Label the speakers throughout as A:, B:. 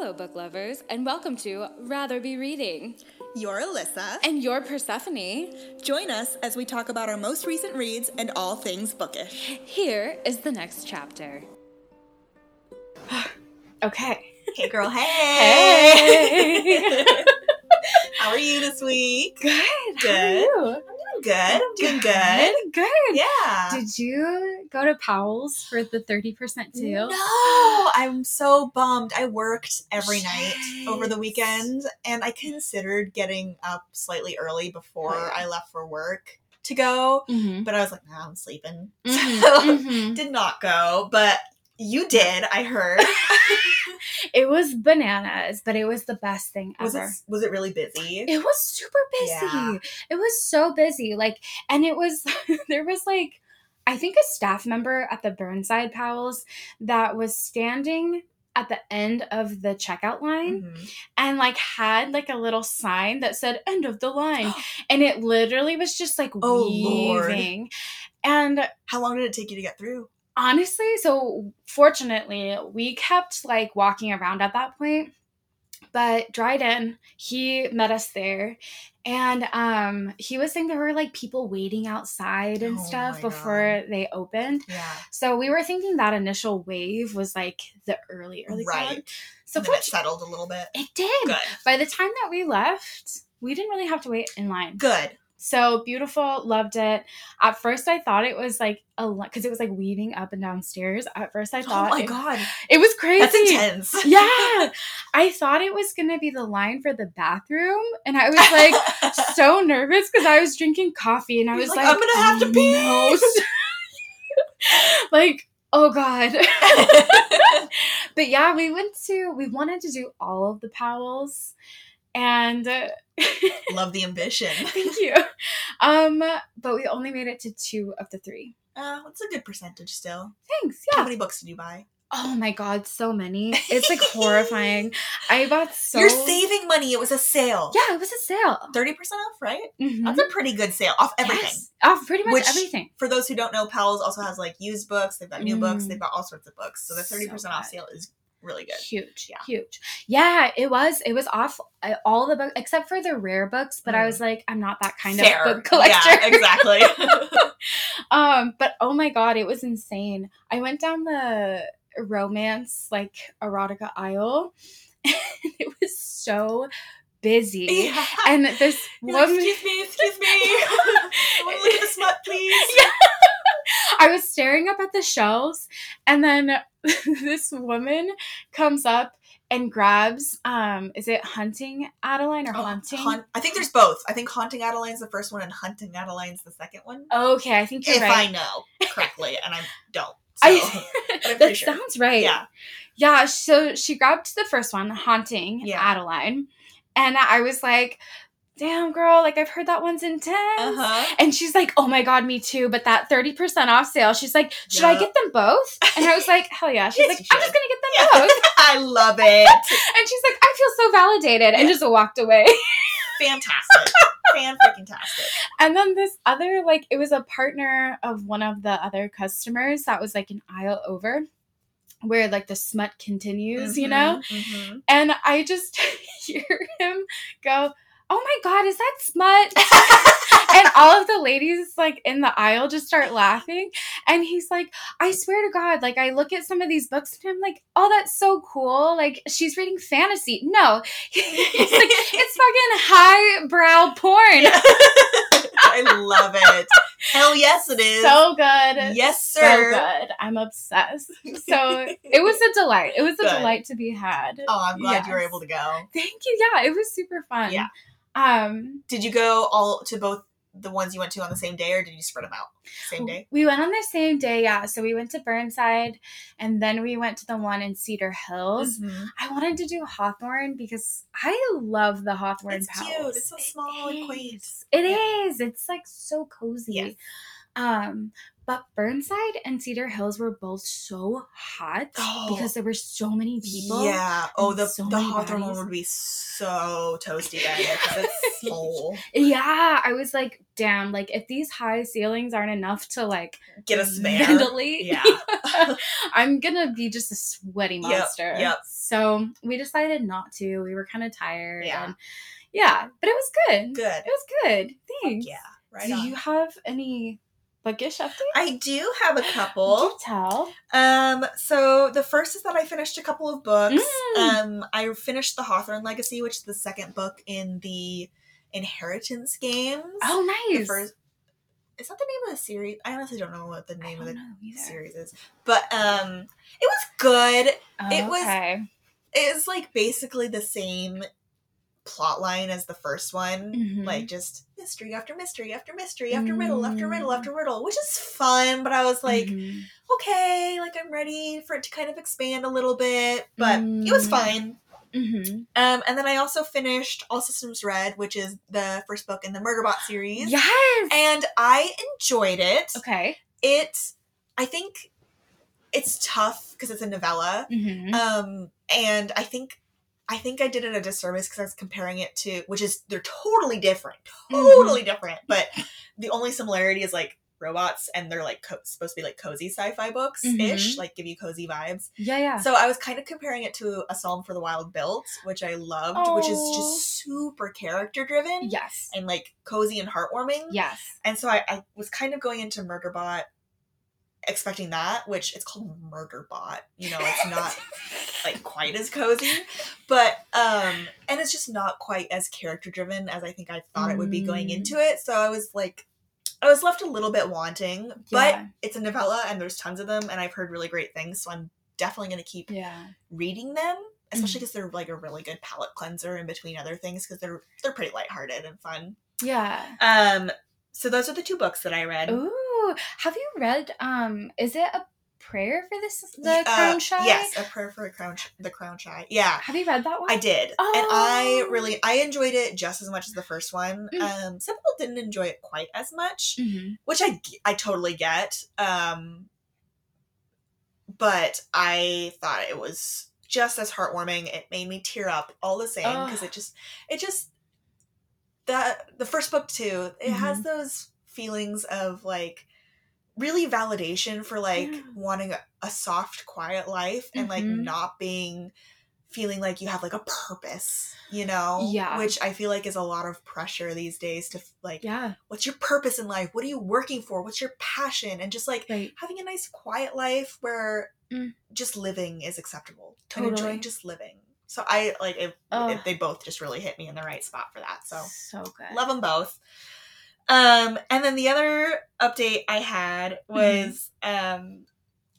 A: Hello, book lovers, and welcome to Rather Be Reading.
B: You're Alissa.
A: And you're Persephone.
B: Join us as we talk about our most recent reads and all things bookish.
A: Here is the next chapter. okay.
B: Hey, girl. Hey.
A: Hey.
B: How are you this week?
A: Good.
B: Good.
A: How are you?
B: I'm good. I'm doing good.
A: Good.
B: Yeah.
A: Did you go to Powell's for the 30% too?
B: No, I'm so bummed. I worked every night over the weekend and I considered getting up slightly early before
A: Oh, yeah.
B: I left for work to go,
A: Mm-hmm.
B: but I was like, nah, I'm sleeping.
A: Mhm,
B: So
A: mhm.
B: did not go, but you did, I heard.
A: It was bananas, but it was the best thing
B: was
A: ever.
B: it was it really busy?
A: It was super busy.
B: Yeah.
A: It was so busy. Like, and it was, there was like, I think a staff member at the Burnside Powell's that was standing at the end of the checkout line
B: Mhm.
A: and like had like a little sign that said end of the line. and it literally was just like
B: Oh, Lord.
A: weaving. And
B: How long did it take you to get through?
A: Honestly, so fortunately, we kept like walking around at that point. But Dryden, he met us there, and um, he was saying there were like people waiting outside and
B: Oh
A: stuff before they opened.
B: Yeah.
A: So we were thinking that initial wave was like the early, early crowd.
B: Right.
A: So
B: it settled a little bit.
A: it did.
B: Good.
A: By the time that we left, we didn't really have to wait in line.
B: Good.
A: So beautiful, loved it. At first, I thought it was like a lot because it was like weaving up and downstairs. At first, I thought
B: Oh
A: thought
B: my
A: it,
B: god.
A: it was crazy.
B: That's intense.
A: Yeah, I thought it was gonna be the line for the bathroom, and I was like so nervous because I was drinking coffee, and I
B: You're
A: was
B: like,
A: like,
B: "I'm gonna have to pee."
A: no." like, oh god. but yeah, we went to we wanted to do all of the Powells, and.
B: Love the ambition.
A: Thank you. Um, but we only made it to two of the three.
B: Uh, that's a good percentage still.
A: Thanks. Yeah.
B: How many books did you buy?
A: Oh my god, so many. It's like horrifying. I bought so.
B: You're saving money. It was a sale.
A: Yeah, it was a sale.
B: 30% off, right?
A: Mhm.
B: That's a pretty good sale off everything.
A: Yes, off pretty much
B: Which-
A: everything.
B: For those who don't know, Powell's also has like used books. They've got new books.
A: Mm.
B: They've got all sorts of books. So the 30% off sale is really good.
A: Huge,
B: Yeah.
A: huge. Yeah, it was. It was off uh, all the books except for the rare books. But I
B: Mm.
A: was like, I'm not that kind
B: Fair.
A: of book collector.
B: Yeah, exactly.
A: um, but oh my god, it was insane. I went down the romance like erotica aisle, and it was so busy.
B: yeah.
A: And this
B: You're like,
A: woman,
B: excuse me, excuse me. I want to look at the smut, please.
A: Yeah. I was staring up at the shelves, and then this woman comes up and grabs. Um, is it hunting Adeline or
B: Oh,
A: haunting?
B: Haunt- I think there's both. I think Haunting Adeline's the first one and Hunting Adeline's the second one.
A: okay, I think you're
B: if
A: right.
B: I know correctly, and I don't. So,
A: I- that
B: sure.
A: sounds right.
B: Yeah.
A: Yeah, so she grabbed the first one, Haunting
B: Yeah.
A: Adeline. And I was like, damn, girl, like I've heard that one's intense.
B: Uh-huh.
A: And she's like, oh my God, me too. But that 30% off sale, she's like, should I get them both? And I was like, hell yeah. She's
B: Yes,
A: like, I'm just going to get them both.
B: I love it.
A: And she's like, I feel so validated. And just walked away.
B: Fantastic. Fan freaking tastic.
A: And then this other, like, it was a partner of one of the other customers that was like an aisle over where like the smut continues, you know?
B: Mhm.
A: And I just hear him go, Oh my God, is that smut? and all of the ladies like in the aisle just start laughing. And he's like, I swear to God, like I look at some of these books and I'm like, oh, that's so cool. Like she's reading fantasy. No, he's like, it's fucking highbrow porn.
B: I love it. Hell yes, it is.
A: So good.
B: yes, sir So
A: good. I'm obsessed. So it was a delight. It was a
B: Good.
A: delight to be had.
B: Oh, I'm glad you were able to go.
A: Thank you. Yeah, it was super fun.
B: Yeah.
A: Um,
B: Did you go all to both the ones you went to on the same day, or did you spread them out same day?
A: We went on the same day, yeah. So we went to Burnside and then we went to the one in Cedar Hills.
B: Mhm.
A: I wanted to do Hawthorne because I love the Hawthorne
B: It's cute. It's so small and quaint.
A: It
B: Yeah.
A: is. It's like so cozy.
B: Yes.
A: Um, But Burnside and Cedar Hills were both so hot
B: Oh.
A: because there were so many people.
B: Yeah. Oh, the
A: so
B: the Hawthorne one would be so toasty then because it's full.
A: Yeah, I was like, damn, like if these high ceilings aren't enough to like
B: Get us there. Yeah.
A: I'm gonna be just a sweaty monster.
B: yep.
A: So we decided not to. We were kind of tired.
B: Yeah.
A: And yeah, but it was good.
B: Good.
A: It was good. Thanks.
B: Yeah. Right
A: Do
B: on.
A: you have any bookish updates?
B: I do have a couple.
A: Do tell.
B: Um, so the first is that I finished a couple of books.
A: Mm.
B: Um, I finished the Hawthorne Legacy, which is the second book in the Inheritance games.
A: Oh,
B: the
A: nice.
B: first is that the name of the series? I honestly don't know what the name of the series is, but um, it was good. it was-
A: Okay.
B: It's like basically the same plot line as the first one,
A: Mhm.
B: like just mystery after mystery after mystery after riddle after riddle
A: Mm.
B: after riddle, which is fun. But I was like,
A: Mhm.
B: okay, like I'm ready for it to kind of expand a little bit, but it was
A: Mm.
B: fine.
A: Mhm.
B: Um, and then I also finished All Systems Red, which is the first book in the Murderbot series,
A: Yes.
B: and I enjoyed it.
A: okay.
B: It, I think, it's tough because it's a novella,
A: Mhm.
B: um, and I think. I think I did it a disservice because I was comparing it to, which is they're totally different,
A: Mm-hmm.
B: totally different. But the only similarity is like robots, and they're like co- supposed to be like cozy sci-fi books ish,
A: Mhm.
B: like give you cozy vibes.
A: yeah, yeah.
B: So I was kind of comparing it to A Psalm for the Wild Built, which I loved, which is just super character driven
A: yes.
B: and like cozy and heartwarming.
A: Yes.
B: And so I, I was kind of going into Murderbot expecting that, which it's called Murderbot. You know, it's not like quite as cozy. But um and it's just not quite as character driven as I think I thought it would be going
A: Mm.
B: into it. So I was like I was left a little bit wanting,
A: Yeah.
B: but it's a novella and there's tons of them and I've heard really great things, so I'm definitely going to keep
A: Yeah.
B: reading them, especially because they're like a really good palate cleanser in between other things because they're they're pretty lighthearted and fun.
A: Yeah.
B: Um, so those are the two books that I read.
A: Ooh, have you read? Um, is it a prayer for this? The
B: Uh,
A: crown shy.
B: Yes, a prayer for a crown, sh- the crown shy. Yeah,
A: Have you read that one?
B: I did, and I
A: Oh.
B: really I enjoyed it just as much as the first one.
A: Mm.
B: Um, some people didn't enjoy it quite as much,
A: hmm
B: which I totally get. Um, but I thought it was just as heartwarming. It made me tear up all the same because it just it just that the first book too. It
A: Mm-hmm.
B: has those feelings of like really validation for like
A: Yeah.
B: wanting a, a soft, quiet life and like
A: Mhm.
B: not being feeling like you have like a purpose, you know?
A: Yeah.
B: Which I feel like is a lot of pressure these days to like
A: Yeah.
B: what's your purpose in life? What are you working for? What's your passion? And just like
A: Right.
B: having a nice quiet life where
A: Mm.
B: just living is acceptable. And
A: Totally.
B: enjoying just living. So I like it, it- they both just really hit me in the right spot for that. So
A: so good.
B: love them both. Um and then the other update I had
A: Mm-hmm.
B: was um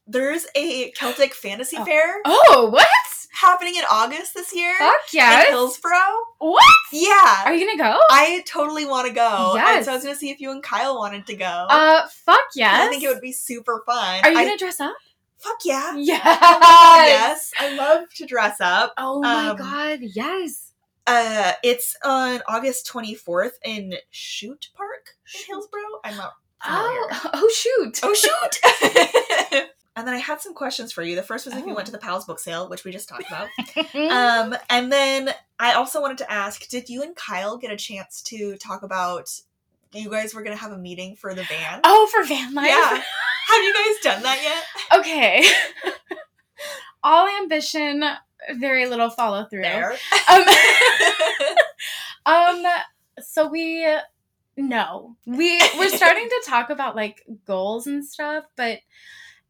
B: there's a Celtic fantasy
A: Oh.
B: fair
A: Oh, what?
B: happening in August this year
A: Fuck
B: in
A: yes.
B: Hillsboro.
A: What?
B: Yeah.
A: Are you gonna go?
B: I totally want to go. And
A: Yes.
B: so I was going to see if you and Kyle wanted to go.
A: uh, fuck yes.
B: I think it would be super fun.
A: Are you
B: I-
A: gonna dress up?
B: fuck yeah.
A: Yes.
B: yes. I love to dress up.
A: Oh my
B: Um,
A: god, yes.
B: Uh, it's on August 24th in Shute Park in Hillsboro. I'm not familiar.
A: Oh, oh shoot.
B: Oh, shoot! and then I had some questions for you. The first was if you
A: Oh.
B: went to the Powell's book sale, which we just talked about.
A: um,
B: and then I also wanted to ask, did you and Kyle get a chance to talk about you guys were gonna have a meeting for the band?
A: oh, for van life.
B: yeah. Have you guys done that yet?
A: Okay. All ambition, very little follow through. Um, um. So we no, we we're starting to talk about like goals and stuff, but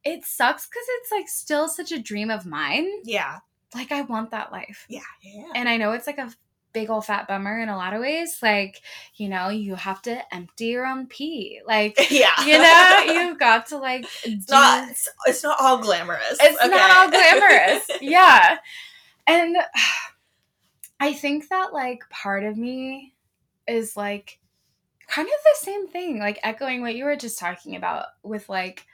A: it sucks because it's like still such a dream of mine.
B: yeah.
A: Like I want that life.
B: Yeah. Yeah.
A: And I know it's like a big old fat bummer in a lot of ways. Like, you know, you have to empty your own pee. Like,
B: yeah.
A: you know, you've got to like
B: It's
A: do-
B: not. It's, it's not all glamorous.
A: it's
B: okay?
A: not all glamorous. yeah. And I think that like part of me is like kind of the same thing, like echoing what you were just talking about with like,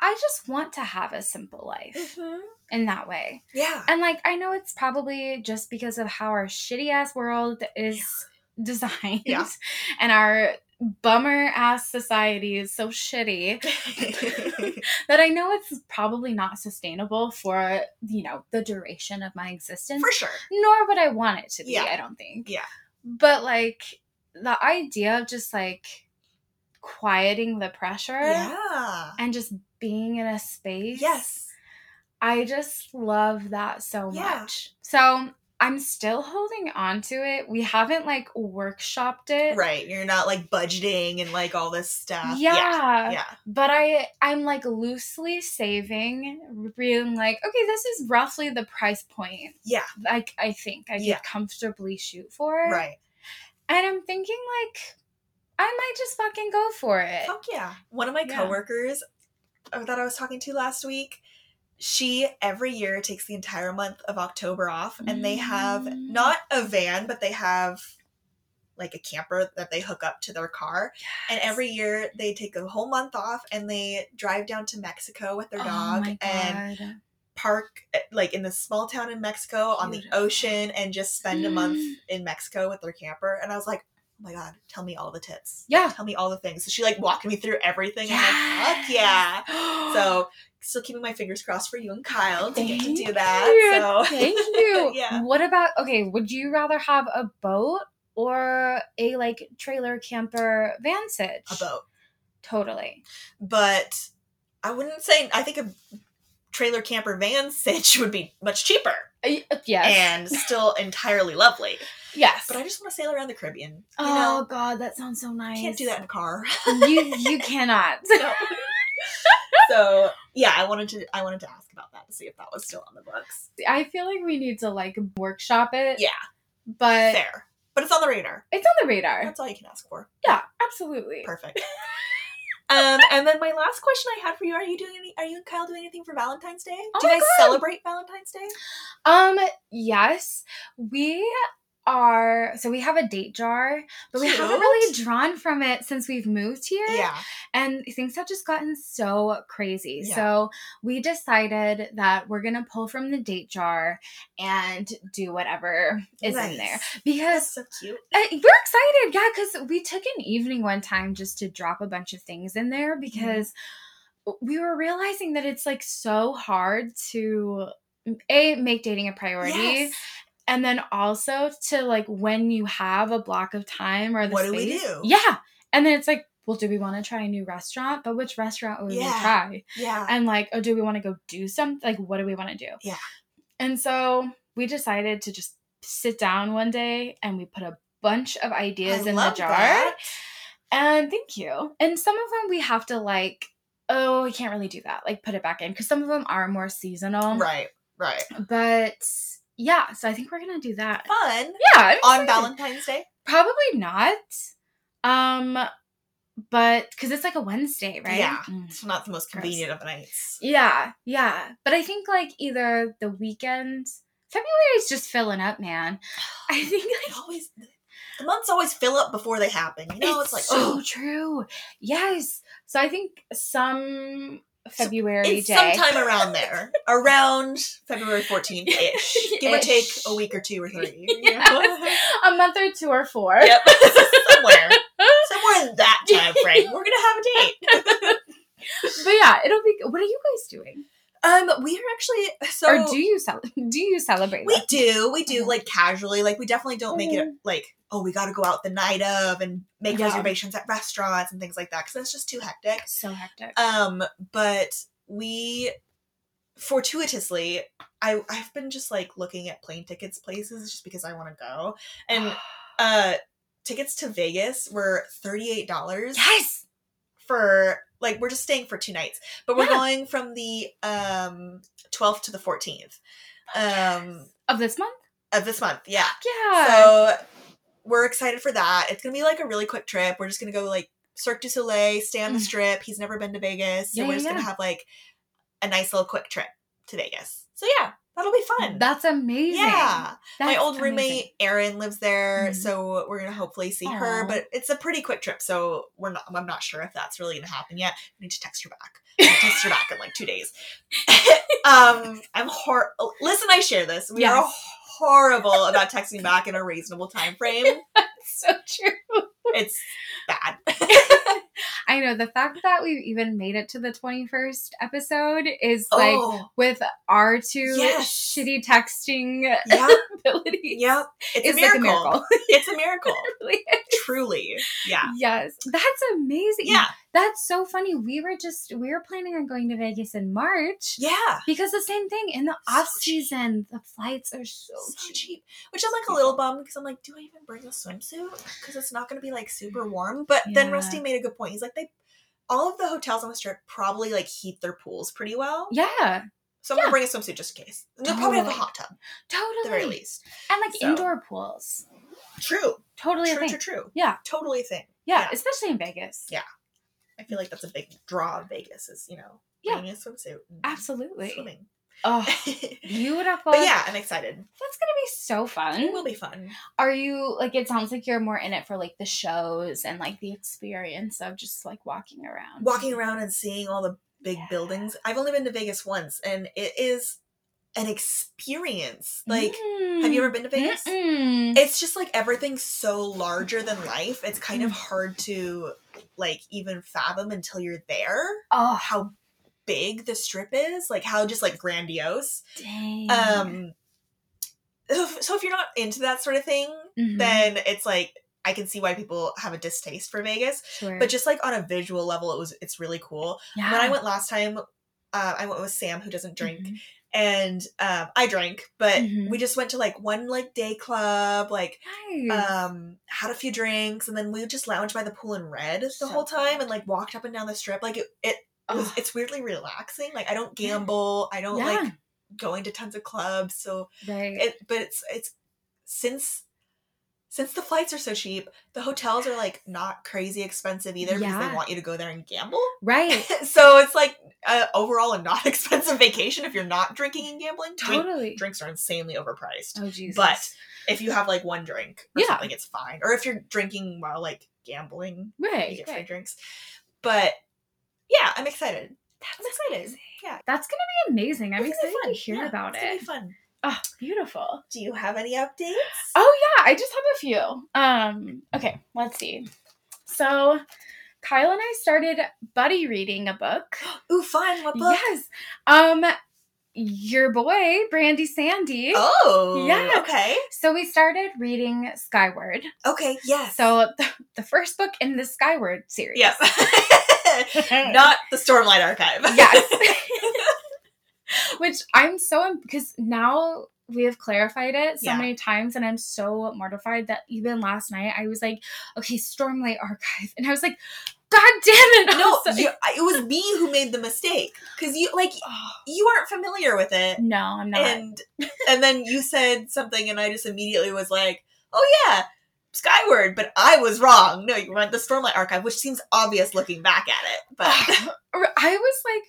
A: I just want to have a simple life
B: Mhm.
A: in that way.
B: Yeah.
A: And like I know it's probably just because of how our shitty ass world is designed
B: Yeah.
A: and our bummer ass society is so shitty that I know it's probably not sustainable for, you know, the duration of my existence.
B: For sure.
A: Nor would I want it to be,
B: Yeah.
A: I don't think.
B: Yeah.
A: But like the idea of just like quieting the pressure
B: Yeah.
A: and just being in a space.
B: Yes.
A: I just love that so
B: Yeah.
A: much. So I'm still holding on to it. We haven't like workshopped it.
B: Right. You're not like budgeting and like all this stuff.
A: Yeah.
B: Yeah.
A: But I I'm like loosely saving, being like, okay, this is roughly the price point.
B: Yeah.
A: Like I think I
B: Yeah.
A: could comfortably shoot for. It.
B: Right.
A: And I'm thinking like I might just fucking go for it.
B: Fuck yeah. One of my coworkers uh, that I was talking to last week, she every year takes the entire month of October off and they have
A: Mm.
B: not a van, but they have like a camper that they hook up to their car. And every year they take a whole month off and they drive down to Mexico with their
A: Oh
B: dog and park eh, like in this small town in Mexico on the ocean and just spend a month
A: Mm.
B: in Mexico with their camper. And I was like, oh my God, tell me all the tips.
A: Yeah.
B: Tell me all the things. So she like walked me through everything. I'm like, fuck yeah. So still keeping my fingers crossed for you and Kyle to get to do that.
A: you.
B: So
A: Thank you.
B: Yeah.
A: What about okay, would you rather have a boat or a like trailer camper van sitch?
B: a boat.
A: Totally.
B: But I wouldn't say I think a trailer camper van sitch would be much cheaper
A: Uh, yes.
B: and still entirely lovely.
A: Yes.
B: But I just want to sail around the Caribbean.
A: Oh
B: know,
A: god, that sounds so nice.
B: Can't do that in a car.
A: you you cannot.
B: No. so yeah, I wanted to I wanted to ask about that to see if that was still on the books.
A: I feel like we need to like workshop it.
B: Yeah.
A: But
B: Fair. But it's on the radar.
A: it's on the radar.
B: That's all you can ask for.
A: Yeah, absolutely.
B: Perfect. um, and then my last question I had for you: Are you doing any? Are you and Kyle doing anything for Valentine's Day?
A: Oh
B: Do you guys
A: God.
B: celebrate Valentine's Day?
A: Um, yes, we are. So we have a date jar, but we haven't really drawn from it since we've moved here.
B: Yeah.
A: And things have just gotten so crazy.
B: Yeah.
A: So we decided that we're gonna pull from the date jar and do whatever is in there because
B: That's so cute.
A: uh, we're excited. Yeah, because we took an evening one time just to drop a bunch of things in there because we were realizing that it's like so hard to a make dating a priority
B: Yes.
A: And then also to like when you have a block of time or the
B: What do we
A: space-
B: do?
A: yeah and then it's like well do we want to try a new restaurant but which restaurant would we
B: Yeah.
A: try
B: Yeah.
A: and like oh do we want to go do something like what do we want to do
B: Yeah.
A: and so we decided to just sit down one day and we put a bunch of ideas
B: I
A: in the jar
B: that.
A: and thank you and some of them we have to like oh we can't really do that like put it back in because some of them are more seasonal
B: Right. Right.
A: but yeah so i think we're gonna do that
B: Fun
A: yeah I'm
B: on
A: excited.
B: Valentine's Day.
A: probably not um but because it's like a wednesday right
B: Yeah.
A: Mm.
B: It's not the most
A: Gross.
B: convenient of nights.
A: yeah yeah but i think like either the weekend february is just filling up man i think
B: It
A: like
B: always the months always fill up before they happen. You know, it's, like
A: so
B: oh,
A: true yes so i think some february
B: it's
A: day.
B: sometime around there, around February fourteenth ish, give or take a week or two or three.
A: Yes. a month or two or four.
B: Yep, somewhere, somewhere in that time frame, we're gonna have a date.
A: but yeah it'll be what are you guys doing?
B: Um, we are actually so
A: or do you cel- do you celebrate
B: we
A: that?
B: do. We do like casually. Like we definitely don't make it
A: Mhm.
B: like oh we got to go out the night of and make
A: Yeah.
B: reservations at restaurants and things like that because that's just too hectic.
A: so hectic
B: Um, but we fortuitously, I I've been just like looking at plane tickets places just because I want to go, and uh, tickets to Vegas were thirty eight dollars
A: yes
B: for like we're just staying for two nights, but we're
A: Yeah.
B: going from the um twelfth to the fourteenth, um
A: of this month
B: of this month. Yeah,
A: yeah
B: so we're excited for that. It's gonna be like a really quick trip. We're just gonna go like Cirque du Soleil, stay on the
A: Mm.
B: strip. He's never been to Vegas, so
A: Yeah,
B: we're
A: yeah,
B: just gonna have like a nice little quick trip to Vegas. So yeah, that'll be fun.
A: that's amazing
B: yeah, my
A: That's
B: old roommate. Erin lives there,
A: Mhm.
B: so we're gonna hopefully see her. But it's a pretty quick trip, so we're not. I'm not sure if that's really gonna happen yet. I need to text her back. Gonna text her back in like two days. um, I'm hor. Listen, I share this. We are
A: Yes.
B: Horrible about texting back in a reasonable time frame.
A: so true.
B: It's bad.
A: I know the fact that we've even made it to the 21st episode is like
B: oh,
A: with our two
B: Yes.
A: shitty texting
B: yeah,
A: abilities.
B: yeah. It's a
A: like a
B: miracle.
A: miracle.
B: it's a miracle.
A: It really.
B: Truly. Yeah.
A: Yes, that's amazing.
B: Yeah.
A: That's so funny. We were just we were planning on going to Vegas in March
B: Yeah.
A: because the same thing in the
B: So
A: off season, the flights are so,
B: so
A: cheap.
B: cheap. Which I'm like a little bummed because I'm like, do I even bring a swimsuit? Because it's not going to be like super warm. But then Rusty made a good point. He's like, they, all of the hotels on the strip probably like heat their pools pretty well.
A: Yeah,
B: So I'm
A: Yeah.
B: gonna bring a swimsuit just in case. And They'll probably have a hot tub
A: totally.
B: at the very least.
A: And like
B: So.
A: indoor pools,
B: True.
A: totally
B: True. True. True.
A: Yeah.
B: Totally a thing.
A: yeah,
B: Yeah.
A: especially in Vegas.
B: Yeah. I feel like that's a big draw of Vegas is you know
A: Yeah.
B: bringing a swimsuit. And
A: Absolutely.
B: Swimming.
A: Oh,
B: but
A: beautiful.
B: yeah, I'm excited.
A: That's gonna be so fun.
B: It will be fun.
A: Are you like? It sounds like you're more in it for like the shows and like the experience of just like walking around.
B: Walking around and seeing all the big
A: Yeah.
B: buildings. I've only been to Vegas once, and it is an experience. Like, have you ever been to Vegas?
A: Mm-mm.
B: It's just like everything's so larger than life. It's kind of
A: Mm.
B: hard to like even fathom until you're there.
A: Oh,
B: How big the strip is, like how just like grandiose.
A: dang.
B: Um, so if you're not into that sort of thing,
A: Mhm.
B: then it's like I can see why people have a distaste for Vegas.
A: sure.
B: But just like on a visual level, it was it's really cool.
A: yeah.
B: When I went last time, uh, I went with Sam who doesn't drink,
A: Mhm.
B: and um, I drank, but
A: Mhm.
B: we just went to like one like day club, like
A: Nice.
B: um had a few drinks, and then we just lounged by the pool and read the
A: So
B: whole time, and like walked up and down the strip. Like it, it
A: Oh,
B: it's weirdly relaxing. Like I don't gamble, I don't
A: yeah.
B: like going to tons of clubs, so
A: right.
B: it but it's it's since since the flights are so cheap the hotels are like not crazy expensive either because they want you to go there and gamble
A: right.
B: so it's like uh, overall a not expensive vacation if you're not drinking and gambling Drink-
A: Totally.
B: drinks are insanely overpriced
A: Oh Jesus.
B: but if you have like one drink or
A: Yeah.
B: something it's fine or if you're drinking while like gambling right, you
A: right.
B: get free drinks but yeah i'm excited
A: That's
B: i'm excited
A: amazing.
B: yeah
A: That's gonna be amazing. I'm excited to hear
B: Yeah,
A: about
B: it's gonna
A: it.
B: be fun
A: Oh, beautiful.
B: do you have any updates
A: Oh yeah, I just have a few. Um, okay, let's see. So Kyle and I started buddy reading a book.
B: ooh fun what book
A: Yes. Um your boy, Brandy Sandy.
B: Oh,
A: Yeah.
B: Okay.
A: So we started reading Skyward.
B: Okay. Yes.
A: So the, the first book in the Skyward series.
B: Yep. Not the Stormlight Archive.
A: yes. Which I'm so because now we have clarified it so
B: Yeah.
A: many times, and I'm so mortified that even last night I was like, "Okay, Stormlight Archive," and I was like, "God damn it!"
B: No,
A: was
B: you, it was me who made the mistake because you like
A: Oh,
B: you aren't familiar with it,
A: no, I'm not.
B: and and then you said something, and I just immediately was like, oh yeah. Skyward, but I was wrong. No, you meant the Stormlight Archive, which seems obvious looking back at it. But
A: I was like,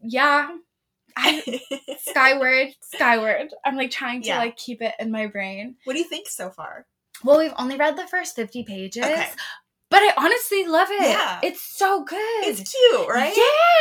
A: "Yeah." I, Skyward, Skyward. I'm like trying to
B: Yeah.
A: like keep it in my brain.
B: what do you think so far?
A: Well, we've only read the first 50 pages,
B: Okay.
A: But I honestly love it.
B: Yeah.
A: It's so good.
B: It's cute, right?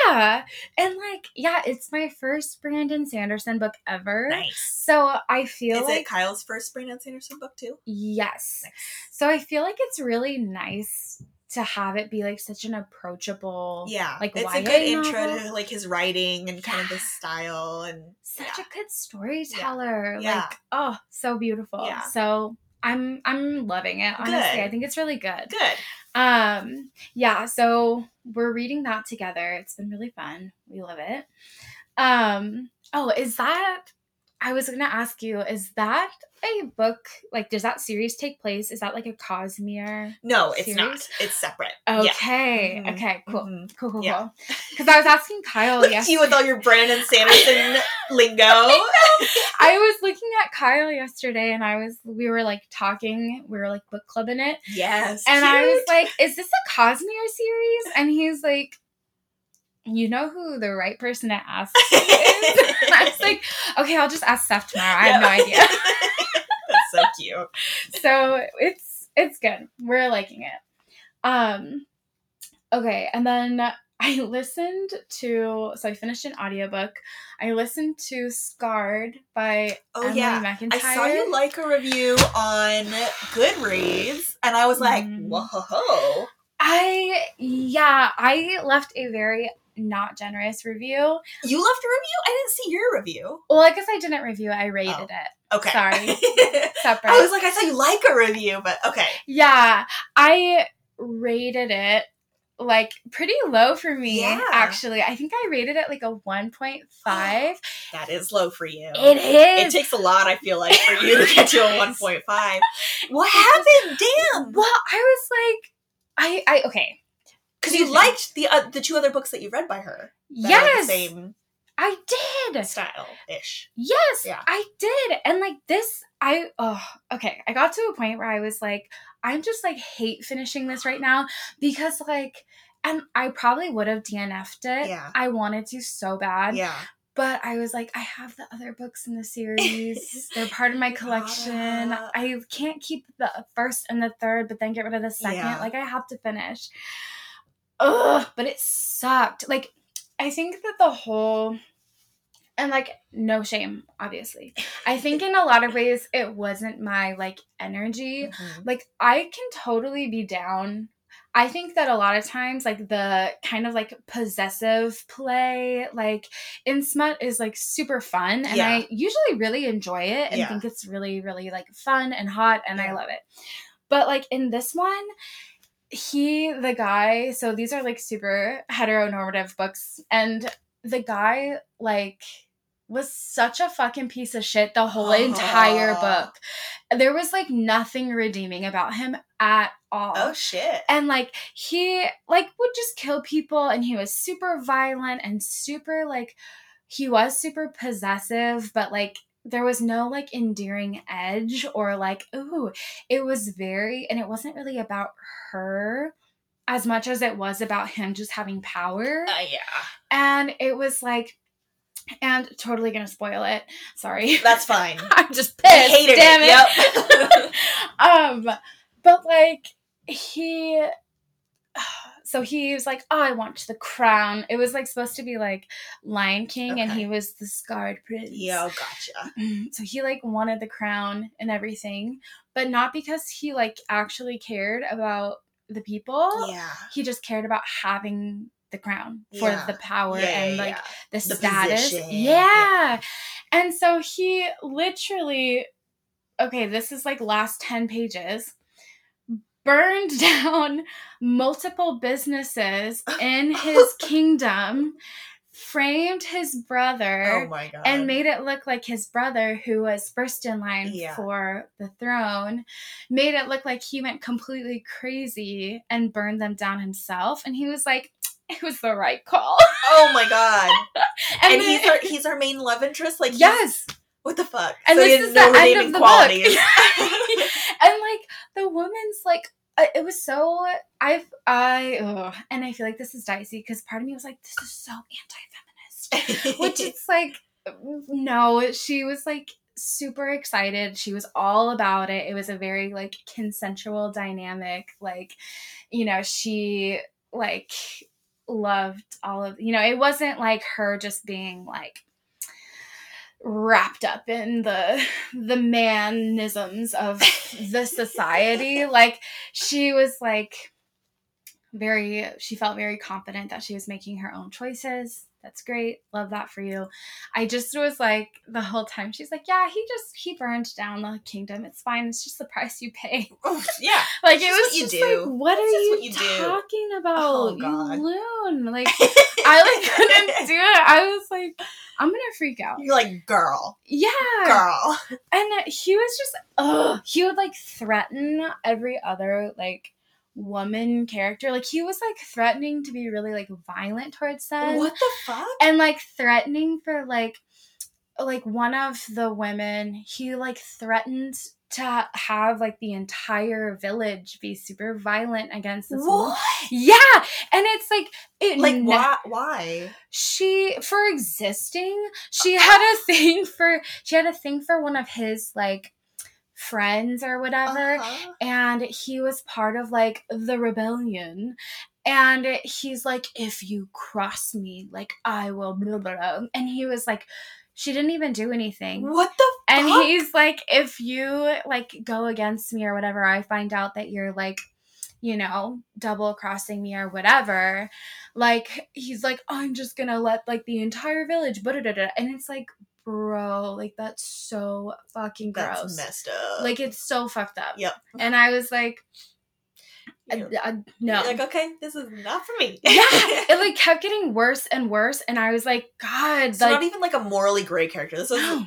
A: Yeah. And like, yeah, it's my first Brandon Sanderson book ever.
B: Nice.
A: So I feel
B: Is
A: like
B: it Kyle's first Brandon Sanderson book too?
A: yes.
B: Nice.
A: So I feel like it's really nice to have it be like such an approachable,
B: Yeah,
A: like,
B: it's a
A: YA
B: good intro to like his writing and kind of his style and
A: such
B: yeah.
A: a good storyteller.
B: Yeah.
A: Like, oh, so beautiful.
B: Yeah.
A: So I'm I'm loving it. Honestly,
B: Good.
A: I think it's really good.
B: good.
A: Um, yeah, so we're reading that together. It's been really fun. We love it. Um, oh, is that I was gonna ask you, is that a book like does that series take place? Is that like a Cosmere?
B: No, it's not. It's separate.
A: Okay,
B: Mhm.
A: okay, cool.
B: Mhm.
A: Cool, cool,
B: Yeah.
A: cool. Because I was asking Kyle
B: Look at
A: yesterday.
B: you with all your Brandon Sanderson lingo.
A: I was looking at Kyle yesterday and I was we were like talking, we were like book clubbing it.
B: Yes.
A: And I was like, is this a Cosmere series? And he's like, you know who the right person to ask is? and I was like, okay, I'll just ask Seph tomorrow. I have no idea.
B: That's so cute.
A: so it's it's good. We're liking it. Um okay, and then I listened to so I finished an audiobook. I listened to Scarred by
B: Oh
A: Emily
B: yeah.
A: McIntire.
B: I saw you like a review on Goodreads, and I was like,
A: Mhm.
B: whoa.
A: I yeah, I left a very not generous review.
B: You left a review? I didn't see your review.
A: Well, I guess I didn't review it. I rated
B: Oh.
A: it.
B: Okay.
A: Sorry. Separate.
B: I was like, I saw you like a review, but okay.
A: Yeah, I rated it like pretty low for me
B: Yeah.
A: actually. I think I rated it like a 1.5.
B: That is low for you.
A: It is.
B: It takes a lot, I feel like, for you to get to a 1.5. What happened? Damn.
A: well, I was like I I okay.
B: Because you liked the uh, the two other books that you read by her.
A: Yes.
B: the same
A: I did.
B: style ish.
A: Yes,
B: Yeah.
A: I did. And like this, I oh okay. I got to a point where I was like, I'm just like hate finishing this right now because like and I probably would have DNF'd it.
B: Yeah.
A: I wanted to so bad.
B: Yeah.
A: But I was like, I have the other books in the series. They're part of my collection.
B: gotta-
A: I can't keep the first and the third, but then get rid of the second.
B: Yeah.
A: Like I have to finish. Ugh, but it sucked. Like I think that the whole and like no shame, obviously. I think in a lot of ways it wasn't my like energy.
B: Mhm.
A: Like I can totally be down. I think that a lot of times like the kind of like possessive play like in smut is like super fun and
B: Yeah.
A: I usually really enjoy it and
B: Yeah.
A: think it's really really like fun and hot and I love it. But like in this one he the guy so these are like super heteronormative books and the guy like was such a fucking piece of shit the whole entire book. There was like nothing redeeming about him at all.
B: Oh shit.
A: and like he like would just kill people and he was super violent and super like he was super possessive but like there was no like endearing edge or like ooh it was very and it wasn't really about her as much as it was about him just having power
B: Uh, yeah.
A: and it was like and totally gonna spoil it sorry
B: That's fine.
A: i'm just pissed I
B: hated
A: damn
B: it.
A: it um but like he so he was like oh i want the crown it was like supposed to be like lion king and he was the scarred prince
B: Yeah, oh, gotcha. Mm-hmm.
A: so he like wanted the crown and everything but not because he like actually cared about the people
B: Yeah.
A: he just cared about having the crown for
B: Yeah.
A: the power
B: yeah,
A: and like
B: yeah.
A: the,
B: The
A: status. Yeah. And so he literally, okay, this is like last 10 pages, burned down multiple businesses in his kingdom, framed his brother.
B: Oh
A: and made it look like his brother, who was first in line
B: Yeah.
A: for the throne, made it look like he went completely crazy and burned them down himself. And he was like, it was the right call.
B: Oh my god. And,
A: then-
B: he's our he's our main love interest. Like
A: yes.
B: What the fuck?
A: And
B: so
A: this is the end of the
B: qualities.
A: book. and like the woman's like, it was so I've I ugh. and I feel like this is dicey because part of me was like, this is so anti-feminist. which it's like no she was like super excited she was all about it it was a very like consensual dynamic like you know she like loved all of you know it wasn't like her just being like wrapped up in the the manisms of the society. Like she was like very she felt very confident that she was making her own choices that's great. Love that for you. I just was like the whole time she's like yeah he just he burned down the kingdom. It's fine. It's just the price you pay.
B: Oh, yeah.
A: like it was
B: what you
A: just
B: do.
A: like what are you,
B: what you do.
A: talking about?
B: Oh, God.
A: you loon. Like i like couldn't do it. I was like i'm gonna freak out.
B: You're like, girl,
A: yeah.
B: Girl.
A: and he was just ugh, he would like threaten every other like woman character like he was like threatening to be really like violent towards them
B: What the fuck?
A: and like threatening for like like one of the women he like threatened to have like the entire village be super violent against this woman.
B: What?
A: yeah and it's like it
B: Like,
A: ne-
B: why? Why?
A: she for existing she uh, had uh. a thing for she had a thing for one of his like friends or whatever
B: Uh-huh.
A: and he was part of like the rebellion and he's like, if you cross me, like I will blah blah blah. And he was like, she didn't even do anything.
B: What the
A: And he's like, if you like go against me or whatever, I find out that you're like, you know, double crossing me or whatever. Like he's like, I'm just gonna let like the entire village, but and it's like, bro, like that's so fucking gross.
B: That's messed up.
A: Like it's so fucked up.
B: Yep.
A: And I was like, I-
B: You're-
A: I-
B: you're
A: no.
B: like, okay, this is not for me.
A: yeah, it like kept getting worse and worse, and I was like, God,
B: so
A: like
B: not even like a morally gray character. This is
A: no.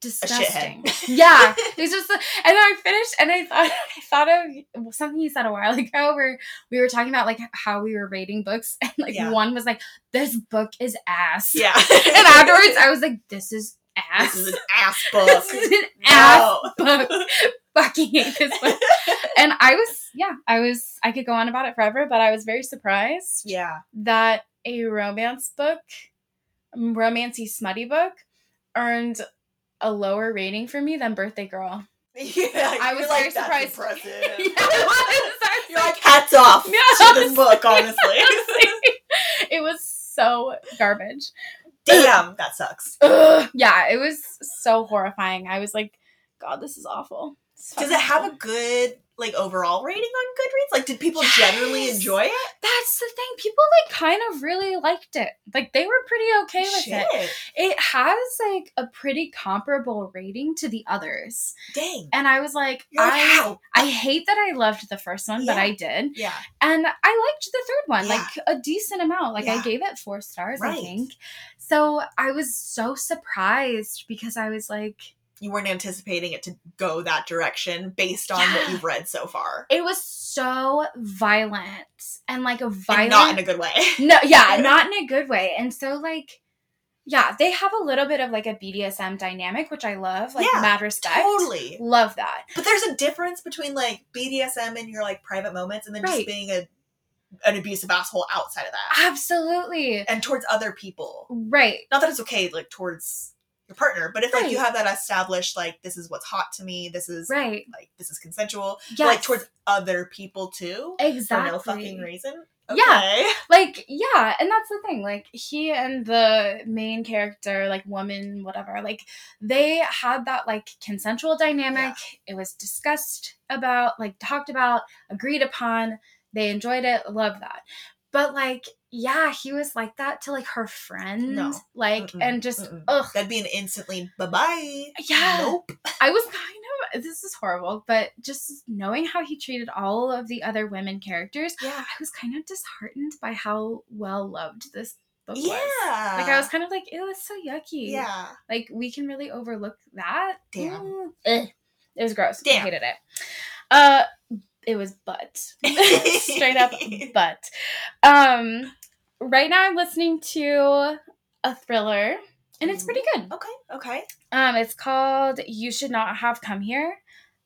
A: Disgusting. yeah, it's just, and then I finished, and I thought, I thought of something you said a while ago, where we were talking about like how we were rating books, and like
B: Yeah.
A: one was like, "This book is ass,"
B: yeah.
A: and afterwards I was like, "This is ass.
B: this is an ass book.
A: This is an ass book. Fucking hate this book." And I was, yeah, I was, I could go on about it forever, but I was very surprised
B: yeah.
A: that a romance book, mm, romancy smutty book, earned a lower rating for me than Birthday Girl.
B: Yeah,
A: I was very
B: like, "That's
A: surprised.
B: impressive."
A: Yeah, was.
B: You're like hats off
A: Yeah,
B: to this book, honestly.
A: it was so garbage.
B: Damn, that sucks.
A: Ugh. Yeah, it was so horrifying. I was like, God, this is awful.
B: Does it have a good like overall rating on Goodreads? Like, did people generally enjoy it?
A: That's the thing. People like kind of really liked it. Like they were pretty okay with it.
B: Shit,
A: It has like a pretty comparable rating to the others.
B: dang.
A: And I was like,
B: You're like,
A: I
B: how?
A: I hate that I loved the first one, but I did.
B: Yeah,
A: And I liked the third one,
B: Yeah.
A: like a decent amount. Like I gave it four stars, I think. So I was so surprised because I was like,
B: you weren't anticipating it to go that direction based on what you've read so far,
A: it was so violent and like a
B: and
A: violent
B: not in a good way.
A: No, yeah, not in a good way. And so like yeah, they have a little bit of like a BDSM dynamic, which I love. Like
B: Yeah,
A: mad respect.
B: totally.
A: Love that.
B: But there's a difference between like BDSM and your like private moments and then
A: Right.
B: just being a an abusive asshole outside of that
A: Absolutely.
B: and towards other people.
A: Right.
B: Not that it's okay like towards your partner, but if like you have that established like this is what's hot to me, this is
A: Right.
B: like this is consensual,
A: Yes.
B: like towards other people too
A: exactly.
B: for no fucking reason.
A: Yeah. Like yeah and that's the thing like he and the main character like woman whatever like they had that like consensual dynamic it was discussed about like talked about agreed upon they enjoyed it love that but like yeah he was like that to like her friend
B: No.
A: like
B: Mm-mm.
A: and just
B: Mm-mm.
A: ugh
B: That'd be an instantly bye bye.
A: Yeah.
B: Nope.
A: I was kind of this is horrible, but just knowing how he treated all of the other women characters,
B: Yeah.
A: I was kind of disheartened by how well loved this book
B: Yeah.
A: was. Like I was kind of like, ew, that's so yucky.
B: Yeah.
A: Like we can really overlook that.
B: Damn.
A: Mm. It was gross. I
B: Damn.
A: hated it. Uh it was butt. Straight up butt. Um right now I'm listening to a thriller and it's pretty good.
B: Okay. Okay.
A: Um, it's called "You Should Not Have Come Here"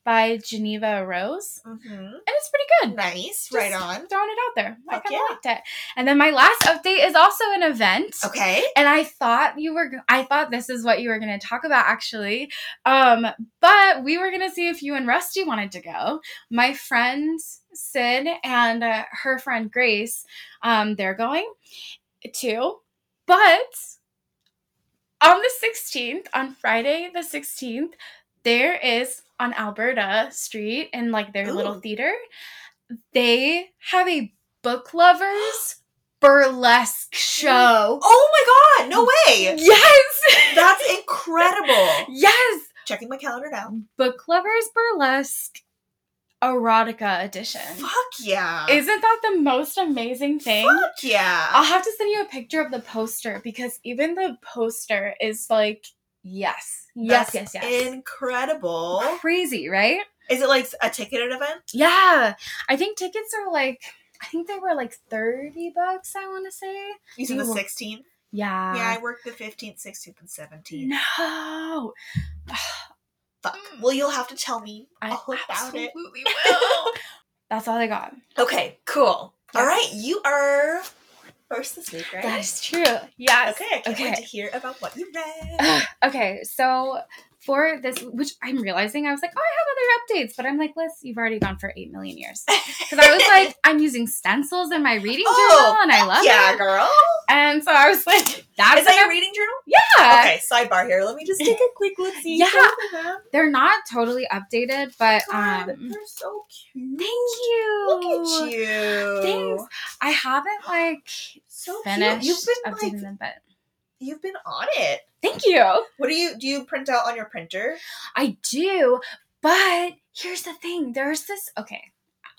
A: by Geneva Rose,
B: Mm-hmm.
A: and it's pretty good.
B: Nice.
A: Just
B: right on.
A: Throwing it out there. I kind of
B: yeah.
A: liked it. And then my last update is also an event.
B: Okay.
A: And I thought you were. I thought this is what you were going to talk about, actually. Um, but we were going to see if you and Rusty wanted to go. My friend Sid and uh, her friend Grace, um, they're going too. But on the 16th, on Friday the 16th, there is on Alberta Street in like their little theater, they have a book lovers burlesque show.
B: Oh my god! No way.
A: Yes!
B: That's incredible.
A: yes!
B: Checking my calendar now.
A: Book lovers burlesque erotica edition.
B: Fuck yeah.
A: Isn't that the most amazing thing?
B: Fuck yeah.
A: I'll have to send you a picture of the poster because even the poster is like, yes, yes,
B: That's
A: yes, yes.
B: Incredible.
A: Crazy, right?
B: Is it like a ticketed event?
A: Yeah. I think tickets are like, I think they were like 30 bucks, I want to say.
B: You said the
A: You-
B: 16th?
A: Yeah.
B: yeah, I worked the 15th, 16th, and 17th.
A: No.
B: Fuck. Hmm. Well, you'll have to tell me
A: I
B: all about it.
A: absolutely will. That's all I got.
B: Okay, cool.
A: Yeah.
B: All right, you are first this week, right?
A: That is true. Yes.
B: Okay, I can't
A: Okay.
B: wait to hear about what you read.
A: okay, so for this, which I'm realizing I was like, oh, I have other updates, but I'm like, Liz, you've already gone for eight million years. Because I was like, I'm using stencils in my reading
B: Oh,
A: journal, and I love
B: yeah,
A: it.
B: Yeah, girl.
A: And so I was like, that's
B: Is that your reading journal?
A: yeah.
B: Okay, sidebar here. Let me just take a quick look see.
A: Yeah. They're not totally updated, but
B: God,
A: um,
B: they're so cute.
A: thank you.
B: Look at you.
A: Thanks. I haven't like
B: So
A: finished
B: cute. You've been
A: updating
B: like,
A: them, but
B: you've been on it.
A: Thank you.
B: What do you do? You print out on your printer?
A: I do, but here's the thing. There's this. Okay.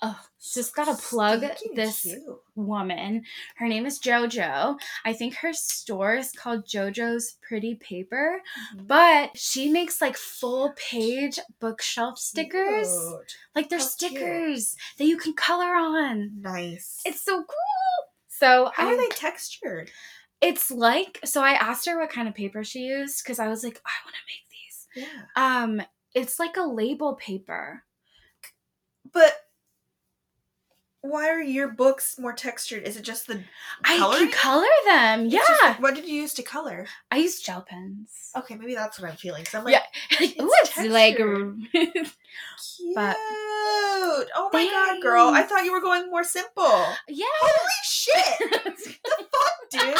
A: Oh, just gotta plug
B: Stinking
A: this
B: cute.
A: woman. Her name is JoJo. I think her store is called JoJo's Pretty Paper,
B: Mhm.
A: but she makes like full page bookshelf stickers.
B: Cute.
A: Like they're
B: How cute.
A: stickers that you can color on.
B: Nice.
A: It's so cool. So
B: how
A: I,
B: are they textured?
A: It's like so I asked her what kind of paper she used because I was like, I want to make these.
B: Yeah.
A: Um, it's like a label paper.
B: But why are your books more textured? Is it just the
A: I
B: Coloring?
A: can color them. Yeah.
B: just- what did you use to color?
A: I use gel pens.
B: Okay, maybe that's what I'm feeling. So I'm like,
A: Yeah. Ooh, it's like
B: cute.
A: But-
B: oh my god, girl! I thought you were going more simple.
A: yeah.
B: Holy shit, the fuck, dude!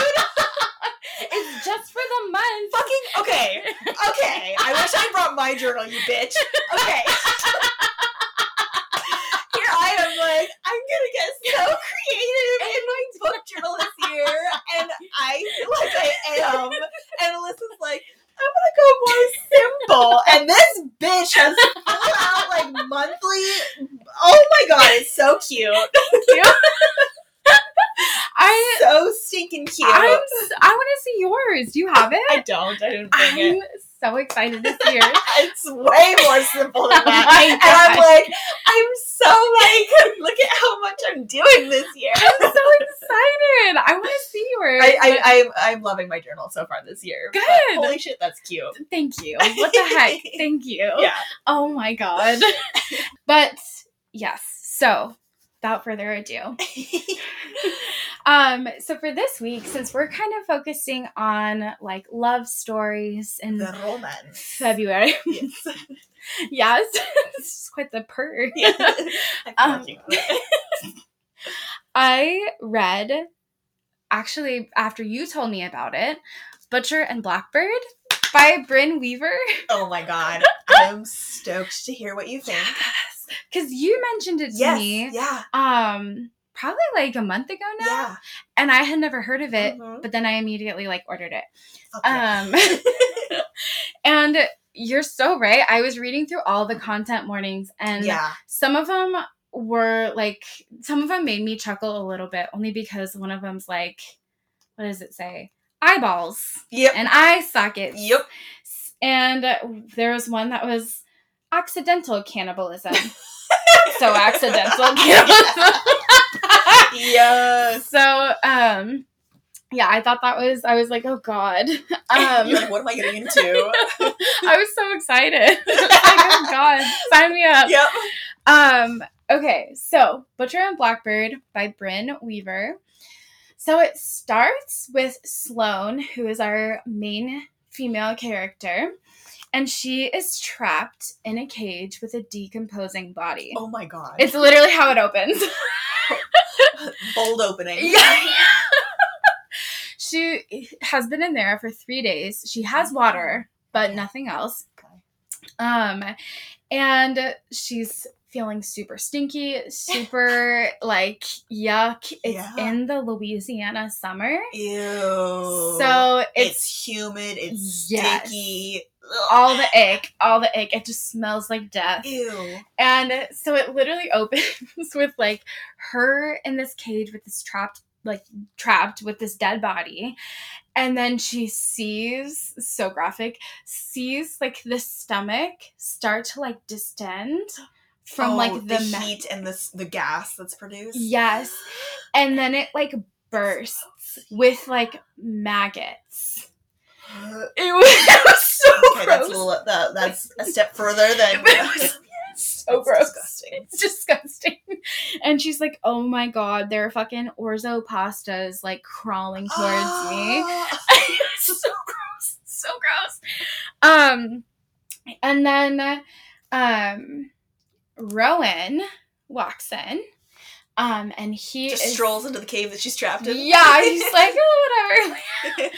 A: it's just for the month.
B: Fucking okay, okay. I wish I brought my journal, you bitch. Okay. Here I am, like I'm gonna get so creative in my book journal this year, and I feel like I am. And Alyssa's like, I'm gonna go more simple, and this bitch has full out like monthly. Oh my god, it's so cute,
A: I
B: so stinking cute.
A: I'm, I want to see yours. Do you have it?
B: I don't. I didn't bring it.
A: So excited see yours.
B: It's way more simple than that. and I'm like, I'm so like, look at how much I'm doing this year.
A: I'm so excited. I want to see yours.
B: I, I, I'm, I'm loving my journal so far this year.
A: Good.
B: holy shit, that's cute.
A: Thank you. What the heck? Thank you.
B: Yeah.
A: Oh my god. but yes. So, without further ado, um, so for this week, since we're kind of focusing on like love stories in
B: the romance.
A: February,
B: Yes.
A: yes, this is quite the purr.
B: Yeah.
A: Um,
B: working on it.
A: I read, actually, after you told me about it, Butcher and Blackbird by Brynne Weaver.
B: Oh my god. I'm stoked to hear what you think.
A: Yes, because you mentioned it to
B: Yes.
A: me,
B: Yeah.
A: um, probably like a month ago now,
B: Yeah.
A: and I had never heard of it.
B: Mhm.
A: But then I immediately like ordered it.
B: Yeah.
A: Um, and you're so right. I was reading through all the content mornings, and
B: yeah.
A: some of them were like, some of them made me chuckle a little bit, only because one of them's like, what does it say? Eyeballs
B: Yep.
A: and eye sockets.
B: Yep.
A: And there was one that was accidental cannibalism. so accidental cannibalism.
B: Yes.
A: so um yeah, I thought that was I was like, oh god. Um
B: You're like, what am I getting into?
A: I was so excited. Was like, oh god, sign me up.
B: yep.
A: Um, okay, so Butcher and Blackbird by Brynne Weaver. So it starts with Sloane, who is our main female character, and she is trapped in a cage with a decomposing body.
B: Oh my god.
A: It's literally how it opens.
B: bold opening.
A: yeah. she has been in there for three days. She has water, but nothing else. Um, and she's feeling super stinky, super like yuck. It's
B: Yeah.
A: in the Louisiana summer.
B: Ew.
A: So
B: it's,
A: it's,
B: humid. It's
A: Yes.
B: sticky.
A: All the ick, all the ick. It just smells like death.
B: Ew.
A: And so it literally opens with like her in this cage with this trapped, like trapped with this dead body. And then she sees, so graphic, sees like the stomach start to like distend from
B: Oh,
A: like
B: the,
A: the, ma-
B: heat and this the gas that's produced.
A: Yes. And then it like bursts with like maggots. It was, it was so
B: okay,
A: gross.
B: that's a little, that, that's a step further than
A: It was so
B: That's
A: gross.
B: disgusting.
A: It's disgusting. And she's like, oh my god, there are fucking orzo pastas like crawling towards me. It's so gross. So gross. Um And then um Rowan walks in. Um and he
B: Just
A: is,
B: strolls into the cave that she's trapped in.
A: Yeah, he's like, oh whatever.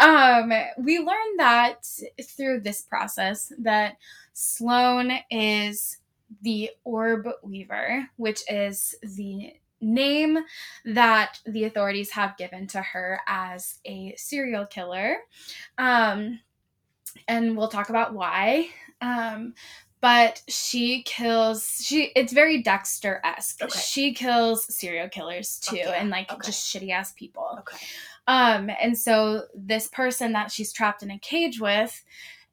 A: um we learned that through this process that Sloane is the orb weaver, which is the name that the authorities have given to her as a serial killer. Um, and we'll talk about why. Um, but she kills she it's very Dexter-esque.
B: Okay.
A: She kills serial killers too
B: Okay,
A: and like
B: okay.
A: just shitty ass people.
B: okay.
A: Um, and so this person that she's trapped in a cage with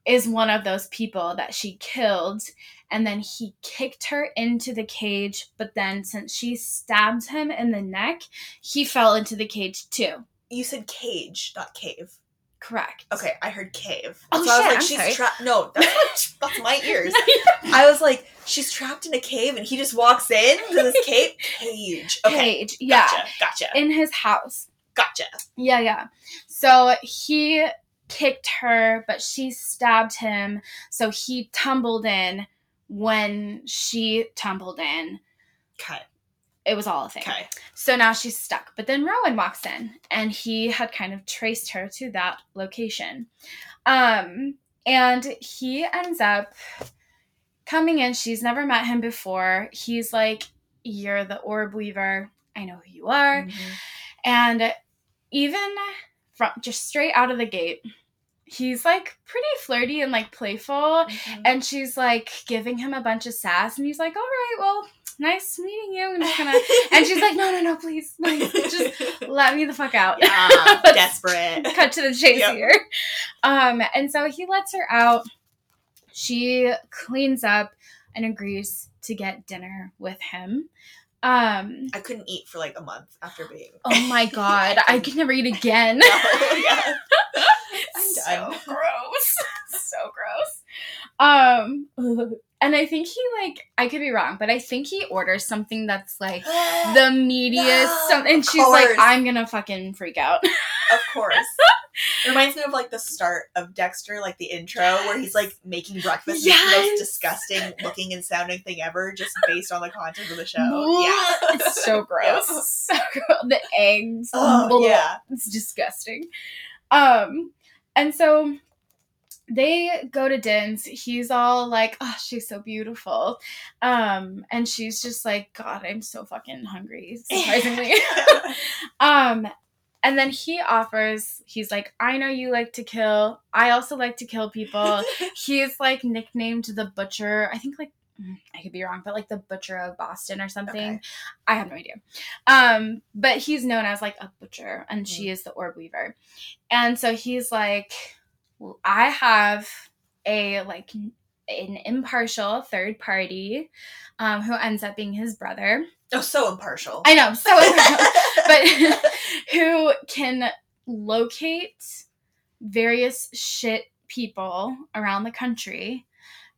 A: is one of those people that she killed. And then he kicked her into the cage, but then since she stabbed him in the neck, he fell into the cage too.
B: You said cage, not cave.
A: Correct.
B: Okay, I heard cave.
A: Oh,
B: so I was like,
A: I'm
B: she's
A: sorry.
B: trapped. No, that's, that's my ears. I was like, she's trapped in a cave, and he just walks in to this cave. Cage. Okay,
A: Cage. Yeah.
B: gotcha, gotcha,
A: In his house.
B: gotcha.
A: Yeah, yeah. So he kicked her, but she stabbed him. So he tumbled in when she tumbled in.
B: Okay,
A: It was all a thing.
B: okay.
A: So now she's stuck. But then Rowan walks in and he had kind of traced her to that location. Um, and he ends up coming in. She's never met him before. He's like, You're the orb weaver. I know who you are.
B: Mhm.
A: And even from just straight out of the gate, he's like pretty flirty and like playful.
B: Mhm.
A: And she's like giving him a bunch of sass. And he's like, All right, well, nice meeting you. I'm just gonna. And she's like, No, no, no, please, please, just let me the fuck out.
B: yeah, desperate.
A: Cut to the chase
B: Yep.
A: here. Um, and so he lets her out. She cleans up and agrees to get dinner with him. Um,
B: I couldn't eat for like a month after being.
A: oh my god, I could never eat again.
B: No, yeah. I'm
A: so gross. so gross. Um, and I think he like I could be wrong, but I think he orders something that's like the meatiest
B: No,
A: something. And she's like. I'm gonna fucking freak out.
B: Of course. It reminds me of like the start of Dexter, like the intro, where he's like making breakfast. It's the most disgusting looking and sounding thing ever, just based on the content of the show. Yeah.
A: it's so gross.
B: Yeah.
A: So gross. The eggs.
B: Oh, yeah.
A: It's disgusting. Um, and so they go to Din's. He's all like, "Oh, she's so beautiful," um, and she's just like, "God, I'm so fucking hungry." Surprisingly, um, and then he offers. He's like, "I know you like to kill. I also like to kill people." He's like nicknamed the Butcher. I think like. mm, I could be wrong, but like the Butcher of Boston or something.
B: Okay.
A: I have no idea. Um, but he's known as like a butcher, and
B: Mm.
A: she is the orb weaver. And so he's like, "Well, I have a like an impartial third party, um, who ends up being his brother.
B: oh, so impartial.
A: I know, so impartial, but who can locate various shit people around the country,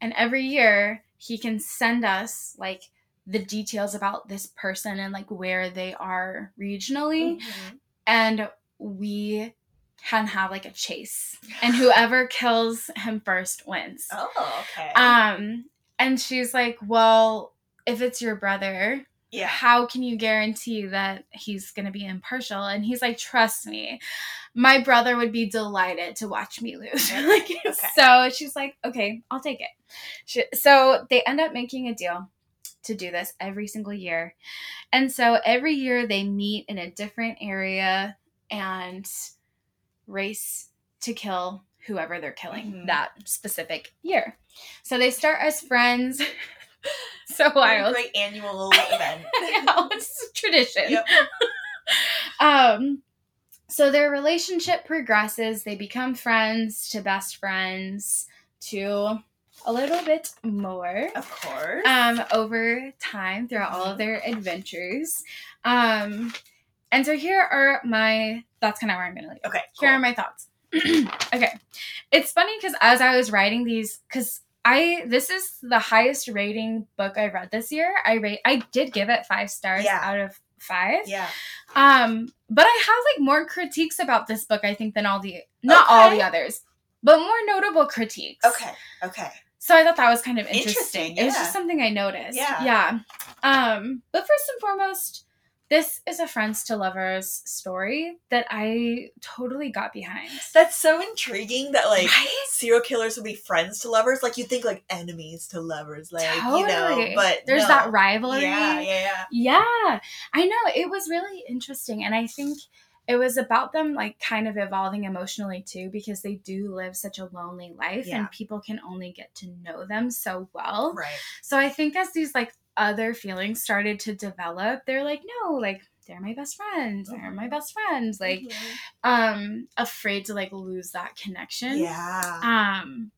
A: and every year he can send us like the details about this person and like where they are regionally
B: Mhm.
A: and we can have like a chase and whoever kills him first wins
B: Oh, okay.
A: um and she's like well if it's your brother
B: yeah.
A: how can you guarantee that he's going to be impartial and he's like trust me my brother would be delighted to watch me lose like
B: Okay.
A: so she's like okay i'll take it she, so they end up making a deal to do this every single year and so every year they meet in a different area and race to kill whoever they're killing
B: Mhm.
A: that specific year so they start as friends so wild
B: great annual event.
A: yeah, it's a tradition.
B: Yep.
A: um, so their relationship progresses. They become friends to best friends to a little bit more
B: Of course.
A: um, over time throughout all of their adventures. Um, and so here are my that's kind of where I'm gonna leave.
B: okay.
A: Here are my thoughts. okay. It's funny because as I was writing these, because I this is the highest rating book I've read this year. I rate I did give it five stars
B: Yeah.
A: out of five.
B: Yeah.
A: Um, but I have like more critiques about this book, I think, than all the not all the others, but more notable critiques.
B: Okay. Okay.
A: So I thought that was kind of interesting.
B: Interesting,
A: It was just something I noticed.
B: Yeah.
A: Yeah. Um, but first and foremost, this is a friends to lovers story that I totally got behind.
B: That's so intriguing that like
A: Right?
B: serial killers would be friends to lovers. Like you think like enemies to lovers, like you know. But
A: there's
B: no.
A: that rivalry.
B: Yeah, yeah, yeah.
A: Yeah, I know. It was really interesting. And I think it was about them like kind of evolving emotionally too, because they do live such a lonely life
B: Yeah.
A: and people can only get to know them so well.
B: Right.
A: So I think as these like other feelings started to develop, they're like, no, like they're my best friends. They're my best friends. Like, um, afraid to like lose that connection.
B: Yeah.
A: Um,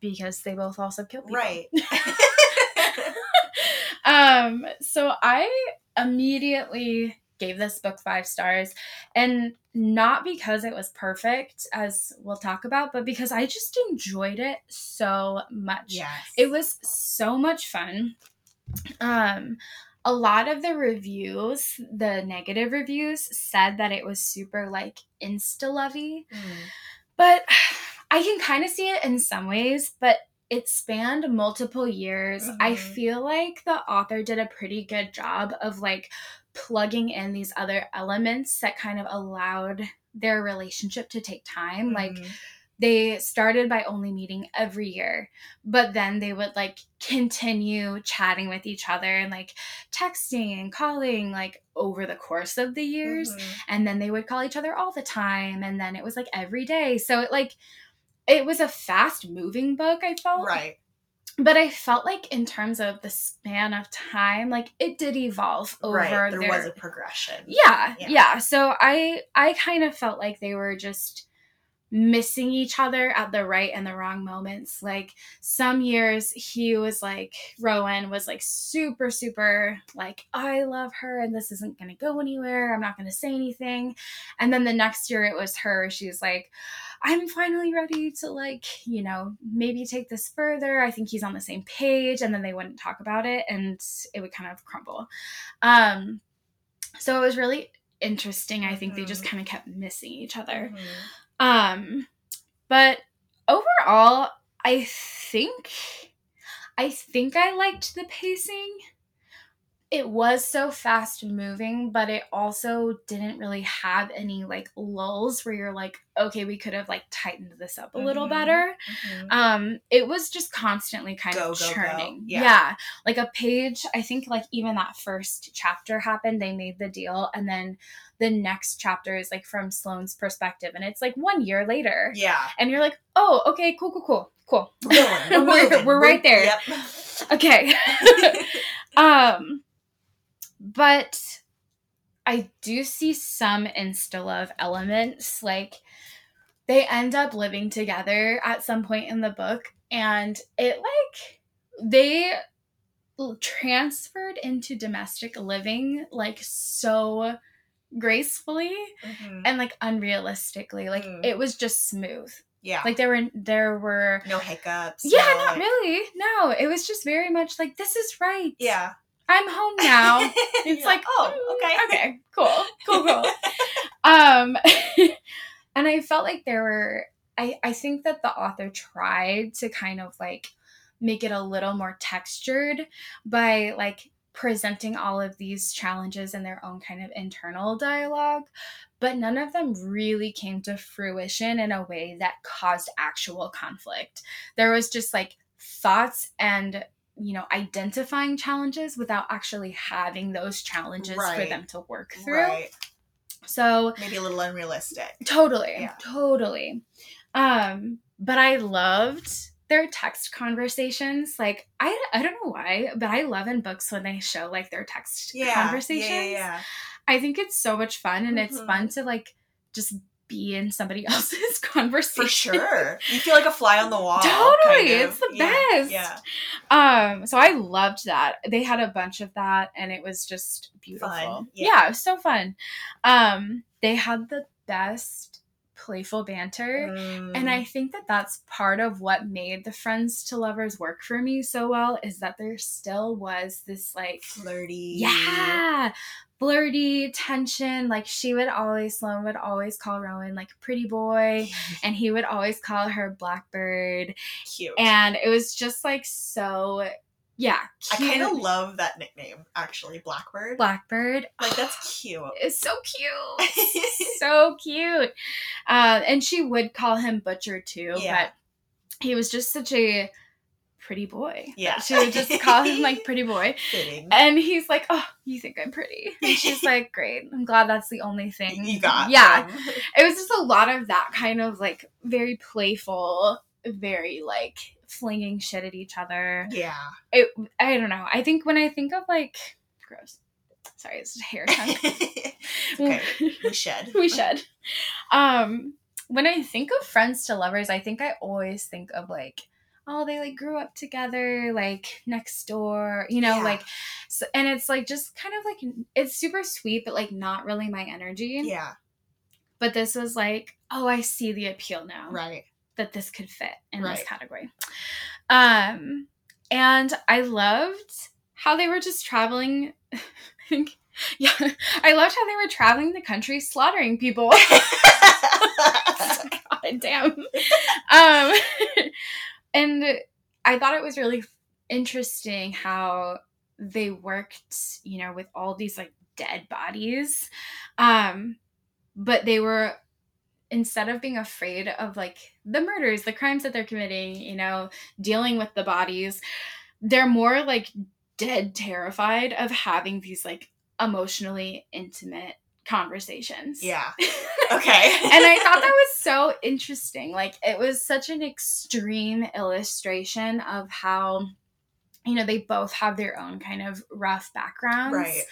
A: because they both also kill people.
B: right.
A: um so i immediately gave this book five stars and not because it was perfect as we'll talk about but because i just enjoyed it so much
B: yes.
A: it was so much fun um a lot of the reviews the negative reviews said that it was super like insta lovey
B: Mm.
A: but I can kind of see it in some ways, but it spanned multiple years. I
B: Mhm.
A: feel like the author did a pretty good job of like plugging in these other elements that kind of allowed their relationship to take time. Like
B: Mhm.
A: They started by only meeting every year, but then they would like continue chatting with each other and like texting and calling like over the course of the years
B: Mhm.
A: and then they would call each other all the time and then it was like every day so it like it was a fast moving book i felt
B: Right.
A: but i felt like in terms of the span of time like it did evolve over
B: right. There
A: their
B: was a progression.
A: yeah,
B: Yeah.
A: yeah so i i kind of felt like they were just missing each other at the right and the wrong moments. Like some years he was like rowan was like super super like i love her and this isn't going to go anywhere. I'm not going to say anything. And then the next year it was her. She's like i'm finally ready to like you know maybe take this further. I think he's on the same page. And then they wouldn't talk about it and it would kind of crumble. Um so it was really interesting i think they just
B: Mhm.
A: kind of kept missing each other.
B: Mhm.
A: Um, but overall, I think I think I liked the pacing. It was so fast moving, but it also didn't really have any like lulls where you're like, okay, we could have like tightened this up a little
B: Mhm.
A: better.
B: Mhm.
A: Um, it was just constantly kind
B: Go,
A: of
B: go, go.
A: churning.
B: Yeah.
A: yeah. Like a page, I think like even that first chapter happened, they made the deal, and then the next chapter is like from Sloane's perspective, and it's like one year later.
B: Yeah.
A: And you're like, oh, okay, cool, cool, cool, cool.
B: We're. We're,
A: We're- we're right there.
B: Yep.
A: Okay. um but I do see some insta love elements. Like they end up living together at some point in the book, and it like they transferred into domestic living like so gracefully
B: Mhm.
A: and like unrealistically. Like
B: Mm.
A: it was just smooth.
B: yeah.
A: Like there were there were
B: no hiccups.
A: yeah,
B: no,
A: not
B: like-
A: really. No, it was just very much like this is right.
B: Yeah.
A: I'm home now. It's like,
B: oh,
A: mm,
B: okay.
A: okay, cool, cool, cool. um, and I felt like there were. I I think that the author tried to kind of like make it a little more textured by like presenting all of these challenges in their own kind of internal dialogue but none of them really came to fruition in a way that caused actual conflict there was just like thoughts and you know identifying challenges without actually having those challenges for them to work through
B: Right.
A: so
B: Maybe a little unrealistic.
A: totally
B: Yeah.
A: totally um but i loved their text conversations like i i don't know why but i love in books when they show like their text
B: Yeah.
A: conversations
B: Yeah, yeah,
A: i think it's so much fun and it's
B: Mhm.
A: fun to like just be in somebody else's conversation
B: For sure. You feel like a fly on the wall.
A: Totally,
B: kind of.
A: it's the
B: Yeah,
A: best.
B: Yeah.
A: Um, so I loved that. They had a bunch of that and it was just beautiful.
B: Fun,
A: Yeah.
B: yeah.
A: it was so fun. Um, they had the best playful banter.
B: Mm.
A: And I think that that's part of what made the friends to lovers work for me so well is that there still was this like
B: flirty.
A: yeah, flirty tension. Like she would always, Sloane would always call Rowan like pretty boy, and he would always call her Blackbird.
B: Cute.
A: And it was just like so, yeah,
B: I kind of love that nickname, actually, Blackbird.
A: Blackbird.
B: like that's cute.
A: It's so cute. so cute. Uh, and she would call him Butcher too,
B: Yeah.
A: but he was just such a pretty boy.
B: Yeah.
A: She would just call him like pretty boy.
B: Fitting.
A: And he's like, Oh, you think I'm pretty? And she's like, Great. I'm glad that's the only thing.
B: you got.
A: Yeah.
B: them.
A: It was just a lot of that kind of like very playful, very like flinging shit at each other.
B: Yeah.
A: It I don't know. I think when I think of like gross. Sorry, it's hair tongue.
B: okay. We shed.
A: we should. Um, when I think of friends to lovers, I think I always think of like, oh, they like grew up together, like next door, you know,
B: Yeah.
A: like, so, and it's like just kind of like it's super sweet, but like not really my energy.
B: Yeah.
A: But this was like, oh, I see the appeal now
B: Right.
A: That this could fit in
B: Right.
A: this category. Um, and I loved how they were just traveling. yeah, I loved how they were traveling the country slaughtering people. God damn. Um, and I thought it was really interesting how they worked, you know, with all these like dead bodies. Um, but they were instead of being afraid of like the murders, the crimes that they're committing, you know, dealing with the bodies, they're more like dead terrified of having these like emotionally intimate conversations.
B: yeah. Okay.
A: and I thought that was so interesting. Like it was such an extreme illustration of how you know they both have their own kind of rough backgrounds.
B: Right.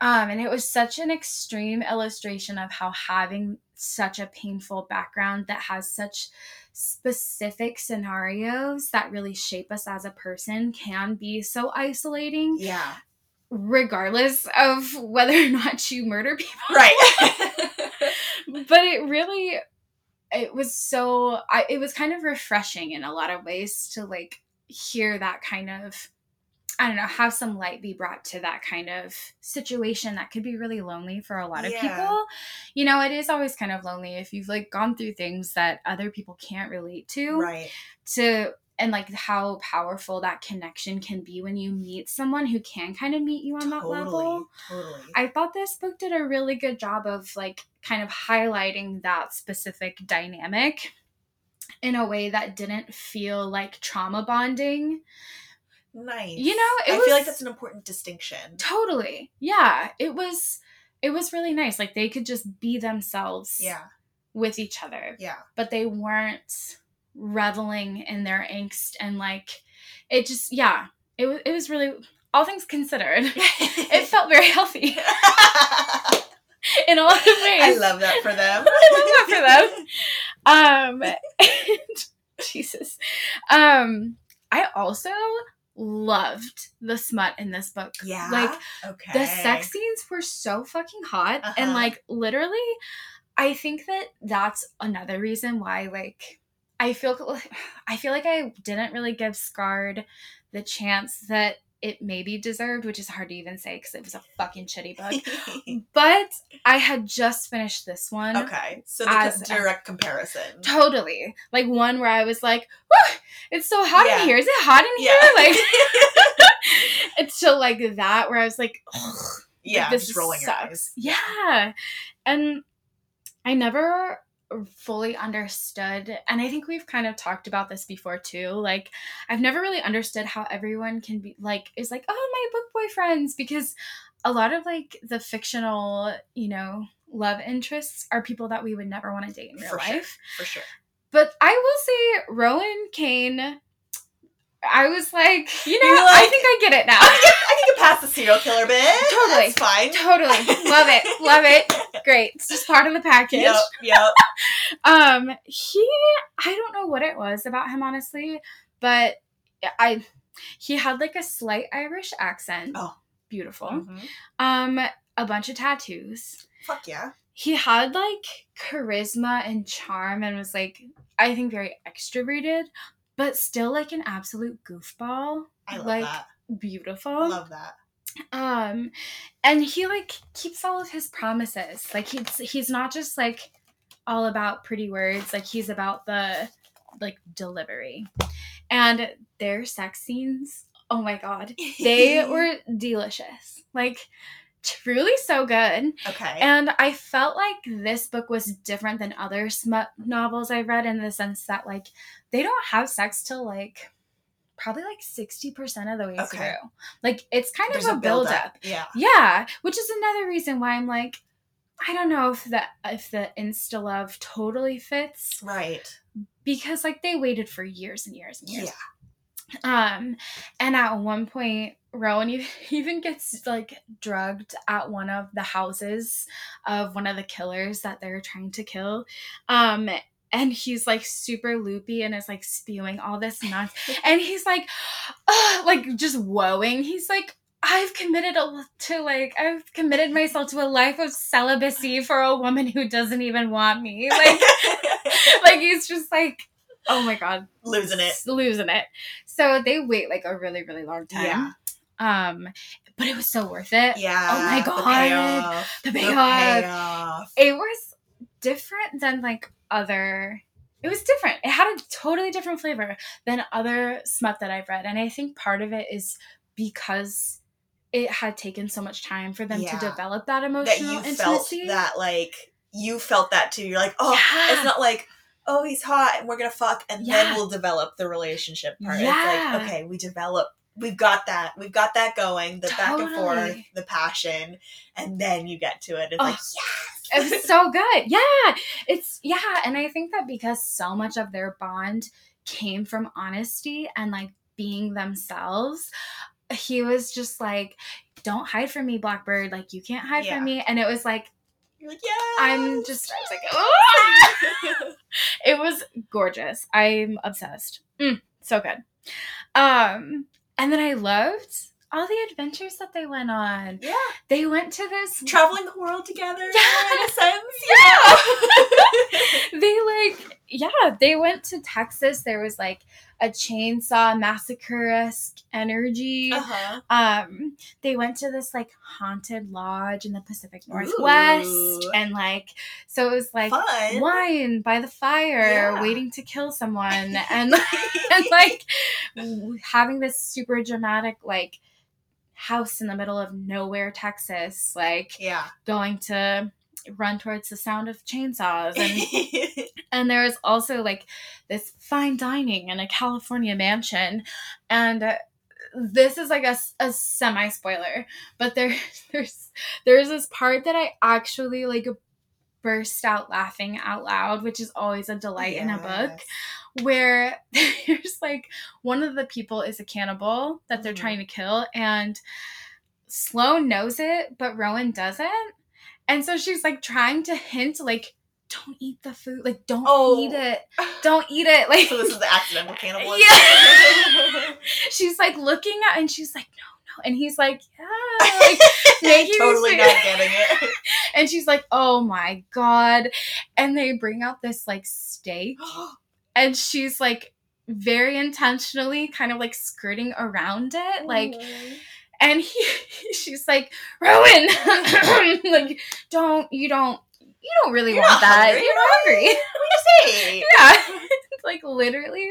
A: Um and it was such an extreme illustration of how having such a painful background that has such specific scenarios that really shape us as a person can be so isolating
B: Yeah.
A: regardless of whether or not you murder people
B: Right.
A: but it really it was so I, it was kind of refreshing in a lot of ways to like hear that kind of i don't know have some light be brought to that kind of situation that could be really lonely for a lot of
B: Yeah.
A: people you know it is always kind of lonely if you've like gone through things that other people can't relate to
B: right.
A: to and like how powerful that connection can be when you meet someone who can kind of meet you on that level
B: Totally.
A: I thought this book did a really good job of like kind of highlighting that specific dynamic in a way that didn't feel like trauma bonding.
B: Nice.
A: You know, it
B: I feel like that's an important distinction.
A: Totally. Yeah, it was it was really nice. Like they could just be themselves
B: Yeah.
A: with each other,
B: Yeah.
A: but they weren't reveling in their angst and like it just yeah, it was it was really all things considered. It felt very healthy in a lot of ways.
B: I love that for them.
A: I love that for them. Um, and- Jesus. Um, I also loved the smut in this book.
B: Yeah.
A: Like
B: okay.
A: the sex scenes were so fucking hot, and
B: Uh-huh.
A: like literally, I think that that's another reason why like I feel I feel like I didn't really give Scarred the chance that it maybe deserved, which is hard to even say because it was a fucking shitty book. But I had just finished this one.
B: okay. So the
A: a-
B: direct comparison.
A: Totally. Like one where I was like, "Whew, it's so hot
B: Yeah.
A: in here. Is it hot in
B: Yeah.
A: here? Like it's so like that where I was like,
B: yeah.
A: like, this
B: just rolling your
A: sucks.
B: eyes.
A: Yeah. And I never fully understood and I think we've kind of talked about this before too. Like I've never really understood how everyone can be like is like, "Oh, my book boyfriends" because a lot of like the fictional, you know, love interests are people that we would never want to date in real
B: For sure.
A: life.
B: For sure.
A: But I will say Rowan Kane I was like, you know,
B: You're
A: I think I get it now.
B: I think I can get past the serial killer bit.
A: Totally.
B: That's fine.
A: Totally. Love it. Love it. Great. It's just part of the package.
B: Yep. Yep.
A: Um, he I don't know what it was about him honestly, but I he had like a slight Irish accent.
B: Oh.
A: Beautiful.
B: Mhm.
A: Um, a bunch of tattoos.
B: Fuck yeah.
A: he had like charisma and charm and was like I think very extroverted, but still like an absolute goofball.
B: I love
A: like
B: that.
A: beautiful.
B: Love that.
A: Um and he like keeps all of his promises. Like he's he's not just like all about pretty words, like he's about the like delivery. And their sex scenes, oh my god, they were delicious. Like truly so good.
B: okay.
A: And I felt like this book was different than other smut novels I read in the sense that like they don't have sex till like probably like 60% of the way
B: Okay.
A: through. Like it's kind
B: There's
A: of a, build
B: buildup.
A: up.
B: Yeah.
A: Yeah, which is another reason why I'm like I don't know if the if the insta love totally fits
B: Right.
A: because like they waited for years and years and years.
B: Yeah.
A: Um, and at one point, Rowan even gets like drugged at one of the houses of one of the killers that they're trying to kill. Um, and he's like super loopy and is like spewing all this nonsense. and he's like, like just woeing. He's like, I've committed a, to like I've committed myself to a life of celibacy for a woman who doesn't even want me. Like, like he's just like, oh my god,
B: Losing it.
A: losing it. So they wait like a really, really long time.
B: Yeah.
A: Um, but it was so worth it.
B: Yeah.
A: Oh my
B: the
A: God.
B: payoff.
A: The
B: The
A: payoff.
B: payoff.
A: It was different than like other. It was different. It had a totally different flavor than other smut that I've read, and I think part of it is because it had taken so much time for them
B: Yeah.
A: to develop that
B: That
A: emotional
B: you felt that like you felt that too. You're like, oh,
A: Yeah.
B: it's not like, oh, he's hot and we're gonna fuck and
A: Yeah.
B: then we'll develop the relationship part.
A: Yeah.
B: It's like, okay, we develop we've got that. We've got that going, the back and forth, the passion, and then you get to it. It's
A: Oh,
B: like,
A: it was so good. Yeah. It's yeah, and I think that because so much of their bond came from honesty and like being themselves, he was just like, Don't hide from me, Blackbird. Like you can't hide
B: Yeah.
A: from me. And it was like
B: You're like, yeah.
A: I'm just I was like, "Ah!" it was gorgeous. I'm obsessed. Mm, so good. Um, and then I loved all the adventures that they went on.
B: yeah.
A: They went to this
B: Traveling the world together
A: Yeah.
B: in a sense.
A: Yeah.
B: Yeah.
A: they like yeah they went to texas there was like a chainsaw massacre-esque energy
B: uh-huh.
A: um they went to this like haunted lodge in the pacific northwest
B: Ooh.
A: and like so it was like
B: Fun.
A: wine by the fire
B: Yeah.
A: waiting to kill someone and and like having this super dramatic like house in the middle of nowhere texas like
B: Yeah.
A: going to run towards the sound of chainsaws and and there was also like this fine dining in a California mansion and uh, this is like a, a semi spoiler but there there's there's this part that I actually like burst out laughing out loud which is always a delight in a book where there's like one of the people is a cannibal that they're
B: Mhm.
A: trying to kill and Sloane knows it but Rowan doesn't and so she's like trying to hint like don't eat the food like don't
B: Oh.
A: eat it don't eat it like
B: So this is the accidental cannibalism.
A: Yeah. she's like looking at and she's like no no and he's like yeah like, making
B: totally not getting it.
A: and she's like oh my god and they bring out this like steak and she's like very intentionally kind of like skirting around it like oh. And he she's like rowan like don't you don't you don't really
B: You're
A: want that
B: hungry,
A: you're not hungry
B: Hey.
A: yeah like literally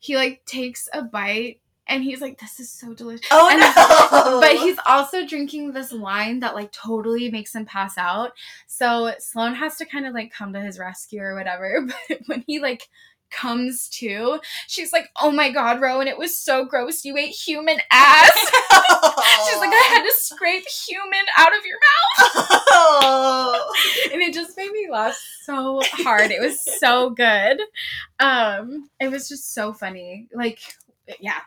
A: he like takes a bite and he's like this is so delicious
B: Oh
A: And-
B: no!
A: but he's also drinking this wine that like totally makes him pass out. So Sloane has to kind of like come to his rescue or whatever. But when he like comes to, she's like, "Oh my god, Rowan, it was so gross. You ate human ass." she's like, "I had to scrape human out of your
B: Oh.
A: mouth," and it just made me laugh so hard. It was so good. Um, it was just so funny. Like, yeah.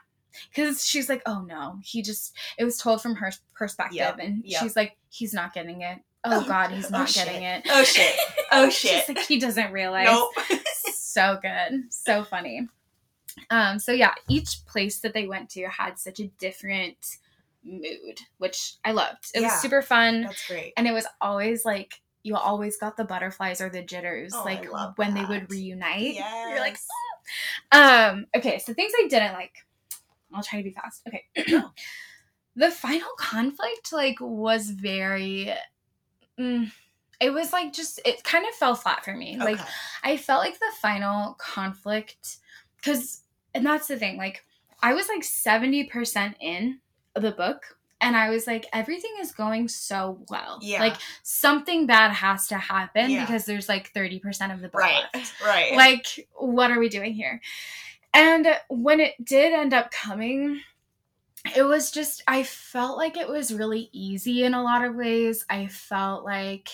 A: Because she's like, oh no, he just, it was told from her perspective.
B: Yep,
A: And
B: yep.
A: she's like, he's not getting it. Oh,
B: Oh,
A: God, he's
B: oh,
A: not
B: shit.
A: getting it.
B: Oh shit. Oh
A: She's
B: shit.
A: like, he doesn't realize.
B: Nope.
A: So good. So funny. Um, so yeah, each place that they went to had such a different mood, which I loved. It
B: Yeah.
A: was super fun.
B: That's great.
A: And it was always like you always got the butterflies or the jitters,
B: Oh,
A: like when they would reunite. You're like,
B: Yes.
A: "Ah." um, okay, so things I didn't like. I'll try to be fast. Okay. the final conflict, like, was very. Mm, it was like just, it kind of fell flat for me. Like, I felt like the final conflict, because, and that's the thing, like, I was like 70% in the book, and I was like, everything is going so well.
B: Yeah.
A: Like, something bad has to happen
B: Yeah.
A: because there's like 30% of the book
B: right,
A: left.
B: right.
A: Like, what are we doing here? And when it did end up coming, it was just, I felt like it was really easy in a lot of ways. I felt like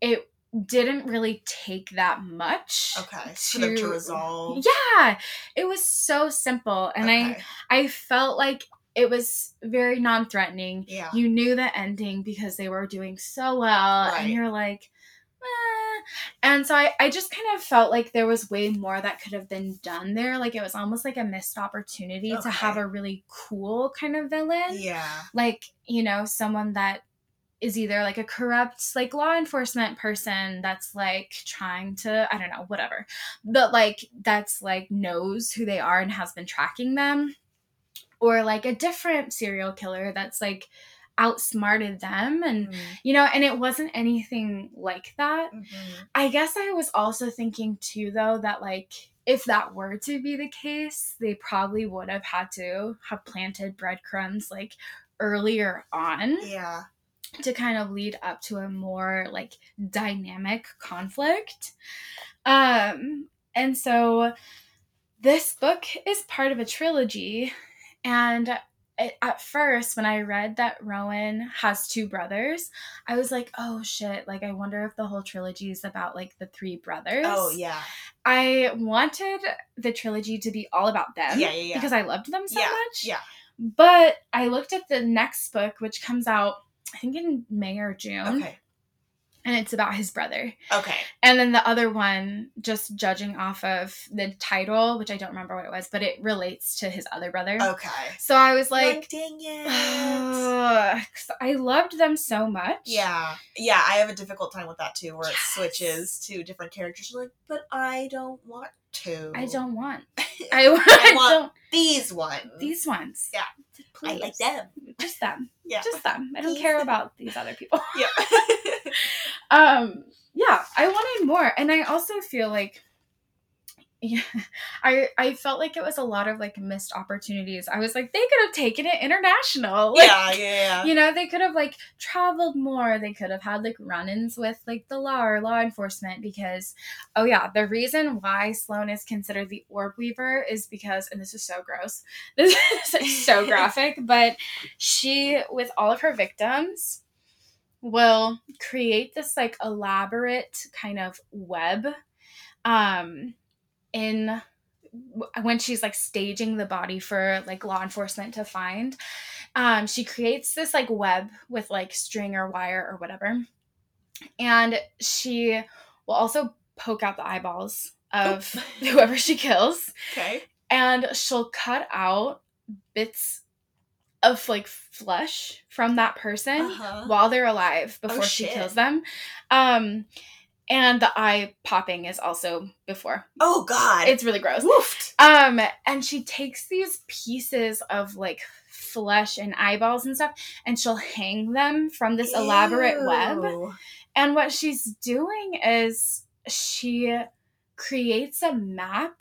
A: it didn't really take that much.
B: okay, for them to
A: to-
B: resolve.
A: Yeah, it was so simple. And I I felt like it was very non-threatening.
B: yeah,
A: You knew the ending because they were doing so well,
B: Right.
A: and you're like, eh. and so I, I just kind of felt like there was way more that could have been done there. Like it was almost like a missed opportunity to have a really cool kind of villain,
B: yeah,
A: like you know, someone that is either like a corrupt like law enforcement person that's like trying to I don't know whatever, but like that's like knows who they are and has been tracking them, or like a different serial killer that's like outsmarted them and
B: Mhm.
A: you know and it wasn't anything like that
B: Mhm.
A: i guess i was also thinking too though that like if that were to be the case they probably would have had to have planted breadcrumbs like earlier on
B: yeah,
A: to kind of lead up to a more like dynamic conflict. Um and so this book is part of a trilogy and at first when I read that Rowan has two brothers, I was like, "Oh shit, like I wonder if the whole trilogy is about like the three brothers."
B: Oh yeah,
A: I wanted the trilogy to be all about them
B: Yeah, yeah, yeah.
A: because I loved them so
B: Yeah,
A: much.
B: yeah.
A: But I looked at the next book, which comes out, I think in May or June,
B: okay,
A: and it's about his brother.
B: okay,
A: And then the other one, just judging off of the title, which I don't remember what it was, but it relates to his other brother.
B: okay.
A: So I was
B: Like,
A: like,
B: dang it.
A: I loved them so much.
B: Yeah, yeah, I have a difficult time with that too, where it switches to different characters. You're like, but I don't want to.
A: I don't want.
B: I,
A: I, I
B: want these ones.
A: These ones.
B: Yeah.
A: Please.
B: I like them.
A: Just them.
B: Yeah,
A: Just them. I don't care about these other people.
B: yeah.
A: um yeah i wanted more and i also feel like yeah. I i felt like it was a lot of like missed opportunities. I was like they could have taken it international. Like,
B: yeah, yeah, yeah.
A: you know they could have like traveled more. They could have had like run-ins with like the law or law enforcement because oh yeah the reason why sloane is considered the orb weaver is because and this is so gross this is so graphic but she with all of her victims will create this like elaborate kind of web um in when she's like staging the body for like law enforcement to find um she creates this like web with like string or wire or whatever. And she will also poke out the eyeballs of whoever she kills.
B: Okay.
A: and she'll cut out bits of like flesh from that person
B: Uh-huh.
A: while they're alive before she kills them. Um and the eye popping is also before
B: Oh God.
A: it's really gross
B: woofed.
A: um and she takes these pieces of like flesh and eyeballs and stuff and she'll hang them from this elaborate web and what she's doing is she creates a map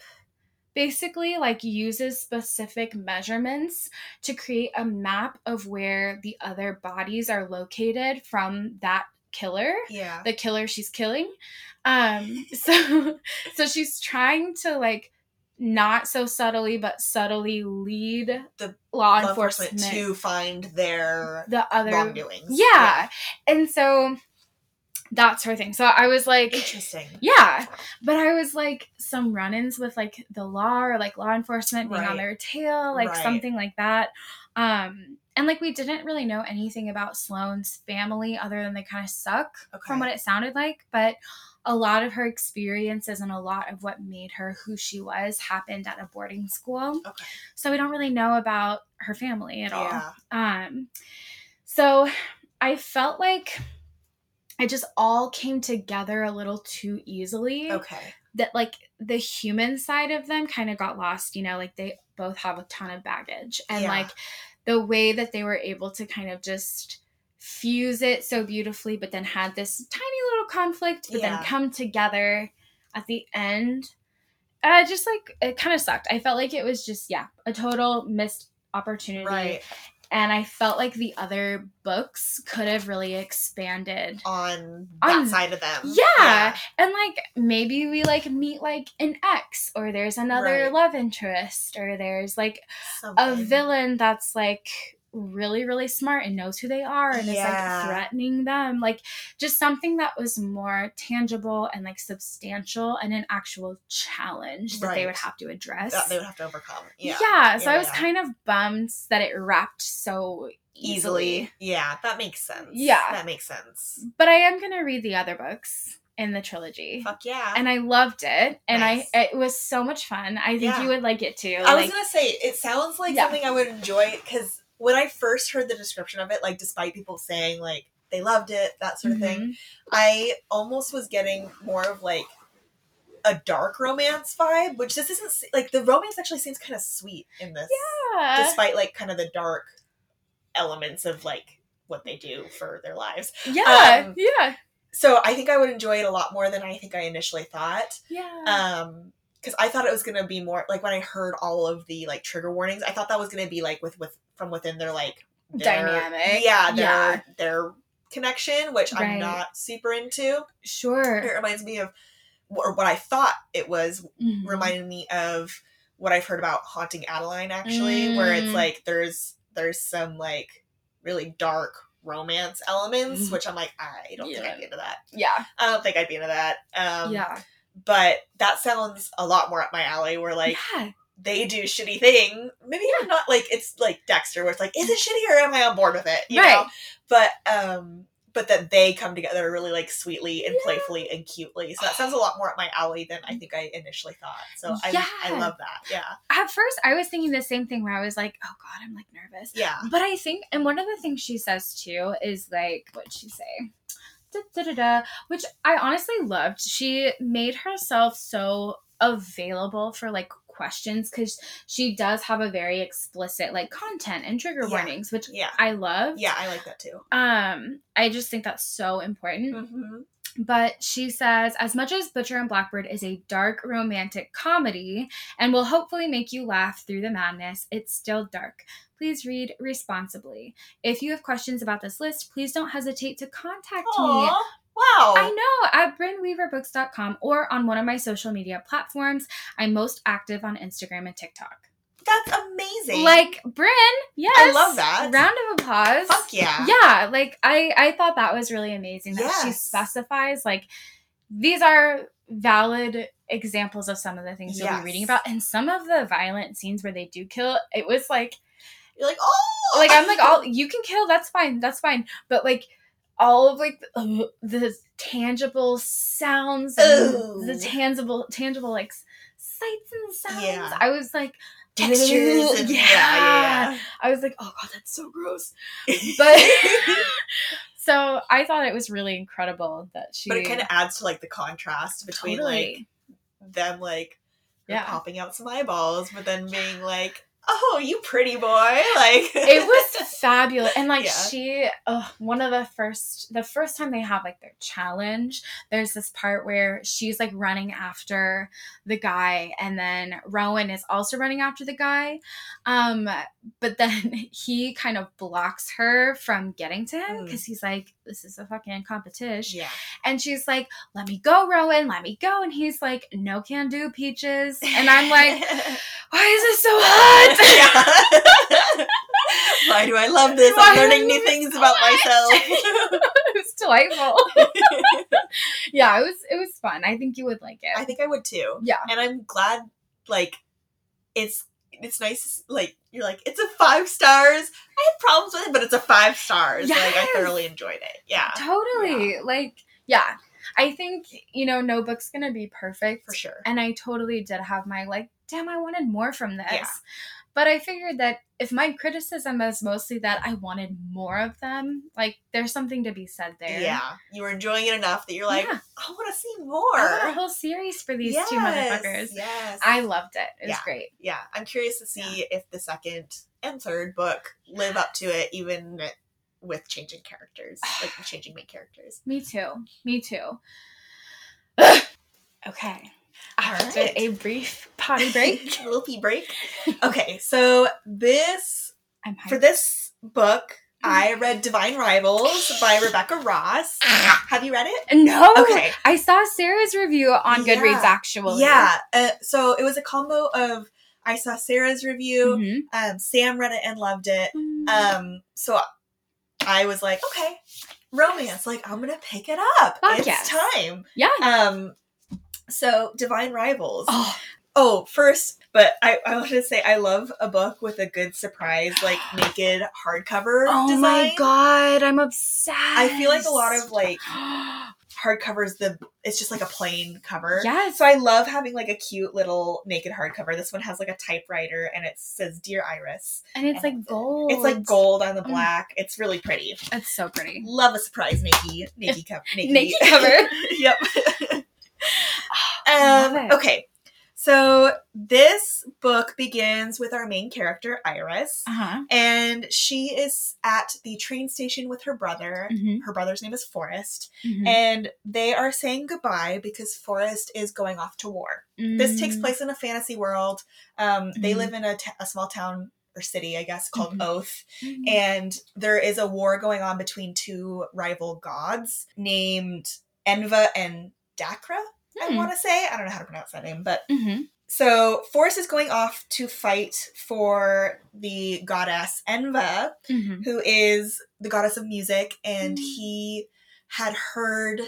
A: basically like uses specific measurements to create a map of where the other bodies are located from that killer
B: Yeah.
A: the killer she's killing um so so she's trying to like not so subtly but subtly lead
B: The
A: law,
B: Law
A: enforcement,
B: enforcement to find their
A: the other
B: wrongdoings.
A: yeah and so that's her thing so i was like
B: Interesting.
A: yeah but i was like some run-ins with like the law or like law enforcement being on their tail like
B: Right.
A: something like that um and like we didn't really know anything about sloane's family other than they kind of suck
B: Okay.
A: from what it sounded like but a lot of her experiences and a lot of what made her who she was happened at a boarding school
B: Okay.
A: so we don't really know about her family at all
B: Yeah.
A: um, so I felt like it just all came together a little too easily.
B: Okay.
A: That like the human side of them kind of got lost, you know, like they both have a ton of baggage. And
B: Yeah.
A: like the way that they were able to kind of just fuse it so beautifully, but then had this tiny little conflict, but
B: Yeah.
A: then come together at the end. Uh, just like it kind of sucked. I felt like it was just yeah, a total missed opportunity.
B: Right.
A: And I felt like the other books could have really expanded.
B: On that
A: On-
B: side of them.
A: Yeah. And like maybe we like meet like an ex or there's another
B: Right.
A: love interest or there's like a villain that's like really really smart and knows who they are and is like threatening them like just something that was more tangible and like substantial and an actual challenge that they would have to address
B: that they would have to overcome. Yeah.
A: yeah so
B: Yeah,
A: i was
B: yeah.
A: kind of bummed that it wrapped so easily,
B: Easily. Yeah, that makes sense.
A: Yeah.
B: That makes sense.
A: but i am to read the other books in the trilogy
B: Fuck yeah.
A: and i loved it and
B: Nice.
A: i it was so much fun i think
B: Yeah.
A: you would like it too
B: I was gonna say it sounds like
A: Yeah.
B: something I would enjoy because when I first heard the description of it, like despite people saying like they loved it, that sort of thing,
A: mhm.
B: I almost was getting more of like a dark romance vibe, which this isn't like the romance actually seems kind of sweet in this,
A: yeah
B: despite like kind of the dark elements of like what they do for their lives.
A: yeah
B: um,
A: yeah
B: So I think I would enjoy it a lot more than I think I initially thought.
A: yeah
B: um because i thought it was going to be more like when i heard all of the like trigger warnings i thought that was going to be like with with from within their like their-
A: Dynamic.
B: yeah their
A: Yeah.
B: their connection which i'm not super into
A: Sure.
B: it reminds me of or what i thought it was
A: Mhm.
B: reminded me of what i've heard about haunting adeline actually where it's
A: Mm.
B: like there's there's some like really dark romance elements
A: Mhm.
B: which i'm like i don't think i'd be into that
A: yeah
B: i don't think i'd be into that um
A: yeah
B: but that sounds a lot more up my alley where like
A: yeah
B: they do shitty thing. Maybe not like it's like dexter where it's like is it shitty or am i on board with it? You
A: Right.
B: know? But um but that they come together really like sweetly and
A: Yeah.
B: playfully and cutely. So that sounds a lot more at my alley than i think i initially thought. So i i love that. Yeah.
A: At first i was thinking the same thing where i was like oh god i'm like nervous.
B: Yeah.
A: But i think and one of the things she says too is like what'd she say? Da, da, da, da, which i honestly loved. She made herself so available for like questions because she does have a very explicit like content and trigger
B: Yeah.
A: warnings which
B: yeah
A: i love
B: yeah i like that too
A: um i just think that's so important
B: mm-hmm.
A: But she says, as much as Butcher and Blackbird is a dark romantic comedy and will hopefully make you laugh through the madness, it's still dark. Please read responsibly. If you have questions about this list, please don't hesitate to contact me.
B: Wow
A: I know at brynneweaverbooks.com or on one of my social media platforms. I'm most active on Instagram and TikTok.
B: that's amazing
A: Like Brynne, yes.
B: I love that.
A: Round of applause.
B: fuck yeah
A: Yeah, like I I thought that was really amazing that she specifies like these are valid examples of some of the things you'll be reading about and some of the violent scenes where they do kill it was like
B: you're like oh
A: like I'm like all you can kill that's fine that's fine but like all of like the, the tangible sounds and the tangible tangible like sights and sounds
B: Yeah.
A: I was like
B: textures and
A: yeah.
B: yeah, yeah,
A: I was like oh god that's so gross but so I thought it was really incredible that she.
B: but it kind of adds to like the contrast between like them like
A: Yeah.
B: popping out some eyeballs, but then being like, "Oh, you pretty boy!" Like
A: it was fabulous, and like
B: Yeah.
A: she, ugh, one of the first, the first time they have like their challenge. There's this part where she's like running after the guy, and then Rowan is also running after the guy, um, but then he kind of blocks her from getting to him
B: Mm.
A: because he's like, "This is a fucking competition."
B: yeah.
A: And she's like, let me go, Rowan, let me go. And he's like, no can do, Peaches. And I'm like, why is this so hot?
B: Yeah. Why do I love this?
A: Why
B: I'm learning new things
A: so
B: about
A: much?
B: myself.
A: it was delightful. yeah, it was it was fun. I think you would like it.
B: I think I would too.
A: yeah.
B: And I'm glad, like, it's it's nice. Like you're like, it's a five stars. I had problems with it, but it's a five stars. Like I
A: Yes.
B: thoroughly enjoyed it. Yeah,
A: Totally. Like, yeah. I think, you know, no book's gonna be perfect.
B: for sure.
A: And I totally did have my like, damn, I wanted more from this.
B: Yeah.
A: But I figured that if my criticism is mostly that I wanted more of them, like there's something to be said there.
B: Yeah, you were enjoying it enough that you're like,
A: Yeah.
B: I want to see
A: I want a whole series for these two motherfuckers.
B: Yes.
A: I loved it. It was
B: Yeah.
A: great.
B: yeah, I'm curious to see if the second and third book live up to it, even with changing characters, like changing main characters.
A: Me too. Me too. okay.
B: All
A: After
B: right.
A: a brief potty break.
B: little pee break. Okay, so this for this book, I read Divine Rivals by Rebecca Ross. Have you read it?
A: No.
B: Okay.
A: I saw Sarah's review on Goodreads actually.
B: Yeah. Uh, so it was a combo of I saw Sarah's review,
A: Mhm.
B: um, Sam read it and loved it.
A: Mm-hmm.
B: Um, so I was like, okay, romance. Like I'm gonna pick it up.
A: Fuck
B: it's
A: yes.
B: time.
A: yeah.
B: Um, so Divine Rivals.
A: Oh,
B: Oh, first, but I, I wanted to say I love a book with a good surprise, like naked hardcover
A: oh
B: design.
A: my god, I'm obsessed.
B: I feel like a lot of like hardcovers, the it's just like a plain cover.
A: yes.
B: So I love having like a cute little naked hardcover. This one has like a typewriter and it says "Dear Iris."
A: and it's like gold.
B: It's like gold on the
A: Mm.
B: black. It's really pretty.
A: It's so pretty.
B: Love a surprise Nikki. Nikki cover. Nikki.
A: Naked cover.
B: yep. Um, okay. So this book begins with our main character, Iris,
A: Uh huh.
B: and she is at the train station with her brother.
A: Mm-hmm.
B: Her brother's name is Forrest, and they are saying goodbye because Forrest is going off to war. This takes place in a fantasy world. Um, They
A: Mhm.
B: live in a, t- a small town or city, I guess, called
A: Mhm.
B: Oath
A: Mm-hmm.
B: and there is a war going on between two rival gods named Enva and Dakra. I
A: Hmm.
B: want to say I don't know how to pronounce that name, but
A: Mm-hmm.
B: so Forrest is going off to fight for the goddess Enva,
A: Mm-hmm.
B: who is the goddess of music, and
A: Mm.
B: he had heard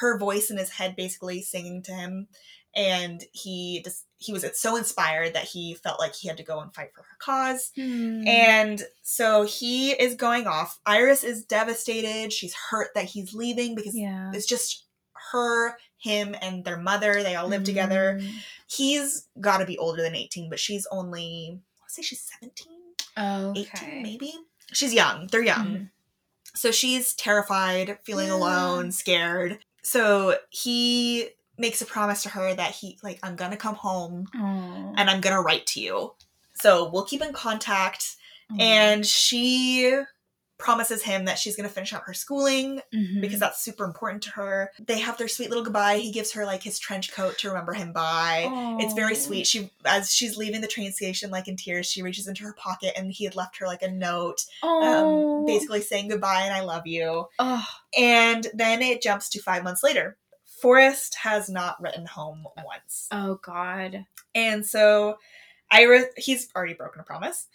B: her voice in his head, basically singing to him, and he just he was so inspired that he felt like he had to go and fight for her cause.
A: Mm-hmm.
B: And so he is going off. Iris is devastated. She's hurt that he's leaving because
A: yeah.
B: it's just her, him, and their mother. They all live together.
A: Mm.
B: He's got to be older than 18, but she's only, I want to say she's 17,
A: Oh,
B: 18, maybe. She's young. They're young.
A: Mhm.
B: So she's terrified, feeling
A: Yeah.
B: alone, scared. So he makes a promise to her that he, like, I'm going to come home
A: Oh.
B: and I'm going to write to you. So we'll keep in contact
A: Oh.
B: and she promises him that she's going to finish out her schooling
A: Mhm.
B: because that's super important to her. They have their sweet little goodbye. He gives her like his trench coat to remember him by. It's very sweet. She as she's leaving the train station like in tears, she reaches into her pocket and he had left her like a note um basically saying goodbye and I love you.
A: Oh.
B: And then it jumps to 5 months later. Forrest has not written home once.
A: Oh God.
B: And so Iris he's already broken a promise.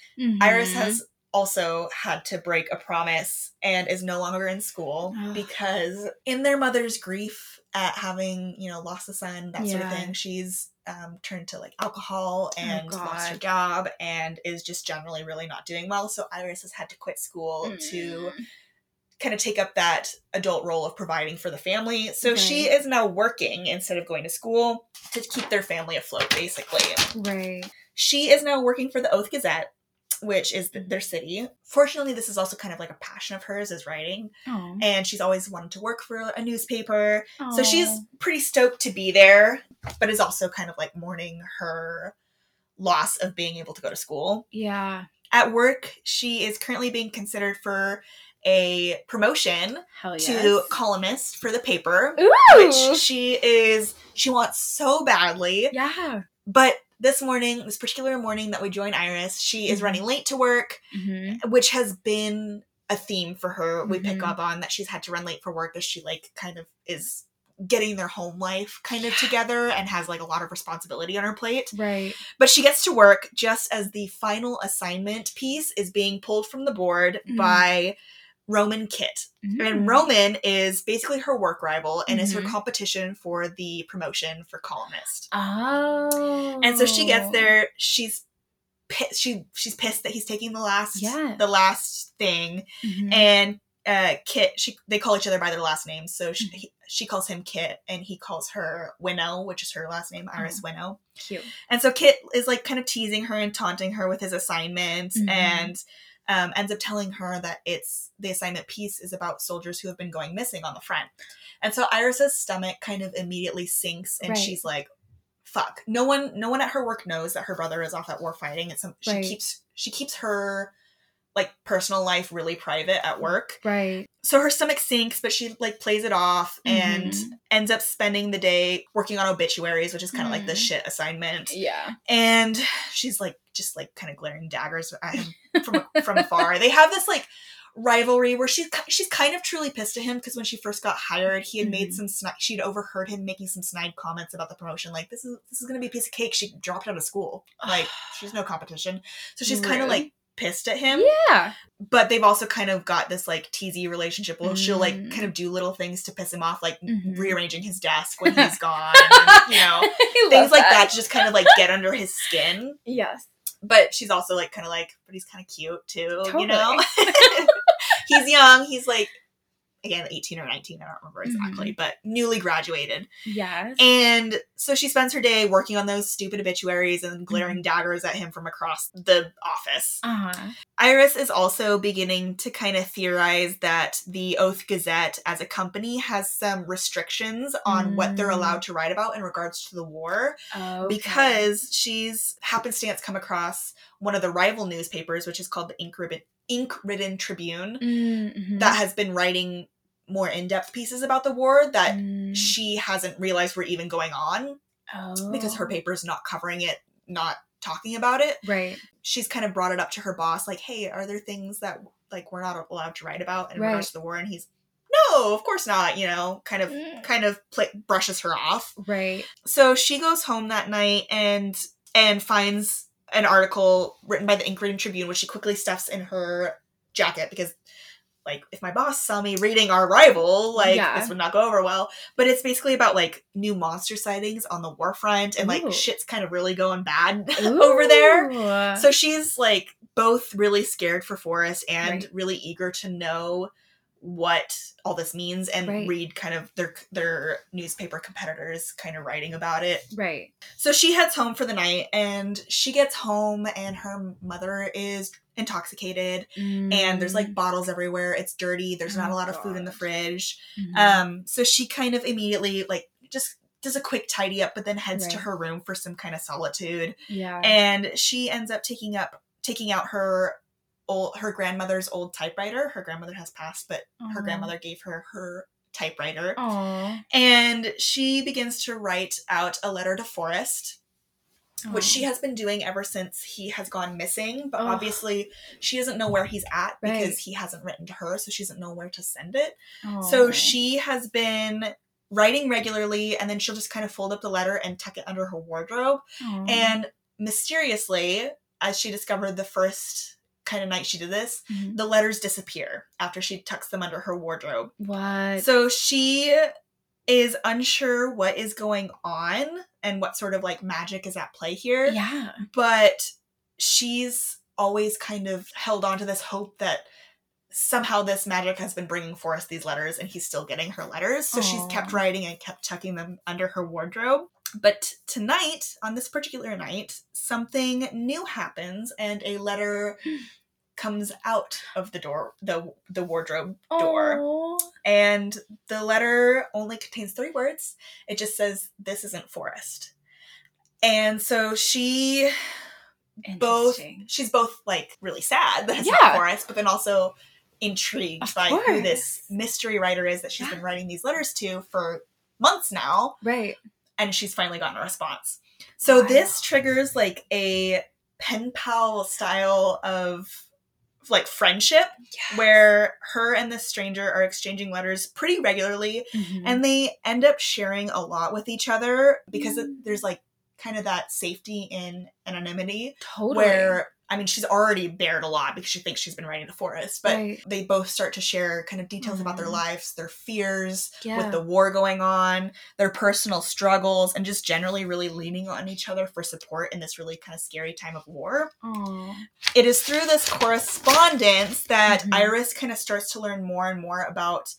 B: Iris
A: Mhm.
B: has also had to break a promise and is no longer in school because in their mother's grief at having you know lost a son that sort of thing she's um, turned to like alcohol and lost her job and is just generally really not doing well. So iris has had to quit school to
A: Mm.
B: kind of take up that adult role of providing for the family. So she is now working instead of going to school to keep their family afloat basically.
A: Right.
B: she is now working for the Oath Gazette, which is their city. Fortunately, this is also kind of like a passion of hers is writing,
A: Oh.
B: and she's always wanted to work for a newspaper. So she's pretty stoked to be there, but is also kind of like mourning her loss of being able to go to school.
A: Yeah.
B: At work, she is currently being considered for a promotion
A: yes.
B: to columnist for the paper,
A: Ooh.
B: which she is she wants so badly.
A: yeah.
B: But this morning, this particular morning that we join Iris, she is
A: Mhm.
B: running late to work,
A: Mm-hmm.
B: which has been a theme for her. We pick
A: Mhm.
B: up on that she's had to run late for work as she like kind of is getting their home life kind of together and has like a lot of responsibility on her plate.
A: Right.
B: But she gets to work just as the final assignment piece is being pulled from the board
A: Mm.
B: by Roman Kitt.
A: Mm.
B: And Roman is basically her work rival and is her
A: Mhm.
B: competition for the promotion for columnist.
A: Oh.
B: And so she gets there. She's pissed. She she's pissed that he's taking the last
A: Yeah.
B: the last thing,
A: Mhm.
B: and uh, Kitt, she they call each other by their last names. So she,
A: Mhm.
B: he, she calls him Kitt, and he calls her Winnow, which is her last name, Iris
A: Oh.
B: Winnow.
A: Cute.
B: And so Kitt is like kind of teasing her and taunting her with his assignment,
A: Mhm.
B: and um, ends up telling her that it's the assignment piece is about soldiers who have been going missing on the front. And so Iris's stomach kind of immediately sinks, and
A: Right.
B: she's like, "Fuck!" No one, no one at her work knows that her brother is off at war fighting. It's some, she keeps she keeps her like personal life really private at work
A: Right.
B: so her stomach sinks but she like plays it off and
A: Mhm.
B: ends up spending the day working on obituaries which is kind of like the
A: Mm.
B: shit assignment
A: Yeah.
B: and she's like just like kind of glaring daggers at him from from afar they have this like rivalry where she's she's kind of truly pissed at him because when she first got hired he had made
A: Mhm.
B: some sni- she'd overheard him making some snide comments about the promotion like this is this is gonna be a piece of cake she dropped out of school like she's no competition so she's kind of like pissed at him
A: Yeah.
B: but they've also kind of got this like teasy relationship where she'll like
A: Mm.
B: kind of do little things to piss him off, like
A: Mhm.
B: rearranging his desk when he's gone, and, you know, things like that. to just kind of like get under his skin.
A: Yes.
B: But she's also like kind of like, but he's kind of cute too, you know. He's young. He's like again 18 or 19 i don't remember
A: Mm-hmm.
B: exactly but newly graduated
A: Yes.
B: and so she spends her day working on those stupid obituaries and glaring
A: Mm-hmm.
B: daggers at him from across the office
A: uh huh.
B: Iris is also beginning to kind of theorize that the Oath Gazette as a company has some restrictions on what they're
A: Mm.
B: allowed to write about in regards to the war
A: Oh.
B: because she's happenstance come across one of the rival newspapers, which is called the Ink Ribbon, Ink Ridden Tribune,
A: Mm-hmm.
B: that has been writing more in depth pieces about the war that
A: Mm.
B: she hasn't realized were even going on
A: oh.
B: because her paper's not covering it, not talking about it
A: Right.
B: she's kind of brought it up to her boss like hey are there things that like we're not allowed to write about in
A: Right.
B: regards to the war and he's no of course not you know kind of
A: Mm.
B: kind of pla brushes her off
A: Right.
B: so she goes home that night and and finds an article written by the Ink Ridden Tribune which she quickly stuffs in her jacket because like if my boss saw me reading our rival like
A: Yeah.
B: this would not go over well but it's basically about like new monster sightings on the war front and like
A: Ooh.
B: shit's kind of really going bad over there so she's like both really scared for Forrest and
A: Right.
B: really eager to know what all this means and
A: Right.
B: read kind of their their newspaper competitors kind of writing about it.
A: right.
B: So she heads home for the night and she gets home and her mother is intoxicated and there's like bottles everywhere. It's dirty. There's not a
A: Mm. Oh,
B: lot of food in the
A: God.
B: fridge.
A: Mhm.
B: Um so she kind of immediately like just does a quick tidy up but then heads to her room for some kind of solitude
A: yeah.
B: and she ends up taking up taking out her old her grandmother's old typewriter. Her grandmother has passed but her grandmother gave her her typewriter.
A: Aw.
B: and she begins to write out a letter to forrest which she has been doing ever since he has gone missing. But
A: Ugh.
B: obviously she doesn't know where he's at because
A: Right.
B: he hasn't written to her so she doesn't know where to send it. So she has been writing regularly and then she'll just kind of fold up the letter and tuck it under her wardrobe. And mysteriously, as she discovered the first kind of night she did this,
A: Mhm.
B: the letters disappear after she tucks them under her wardrobe.
A: what?
B: So she is unsure what is going on and what sort of like magic is at play here,
A: yeah.
B: but she's always kind of held on to this hope that somehow this magic has been bringing Forrest these letters and he's still getting her letters. So she's kept writing and kept tucking them under her wardrobe. But tonight, on this particular night, something new happens and a letter comes out of the door, the the wardrobe door.
A: Aw.
B: And the letter only contains three words. It just says, This isn't Forrest. And so she both she's both like really sad that it's
A: Yeah.
B: not Forrest, but then also intrigued
A: Of
B: by who this mystery writer is that she's
A: Yeah.
B: been writing these letters to for months now,
A: Right.
B: and she's finally gotten a response. So
A: Wow.
B: this triggers like a pen pal style of like friendship
A: Yeah.
B: where her and this stranger are exchanging letters pretty regularly
A: Mhm.
B: and they end up sharing a lot with each other because
A: Mm.
B: there's like kind of that safety in anonymity
A: totally.
B: where I mean, she's already bared a lot because she thinks she's been writing to Forrest, but
A: Right.
B: they both start to share kind of details about their
A: Mhm.
B: lives, their fears
A: Yeah.
B: with the war going on, their personal struggles, and just generally really leaning on each other for support in this really kind of scary time of war.
A: Aw.
B: It is through this correspondence that
A: Mhm.
B: Iris kind of starts to learn more and more about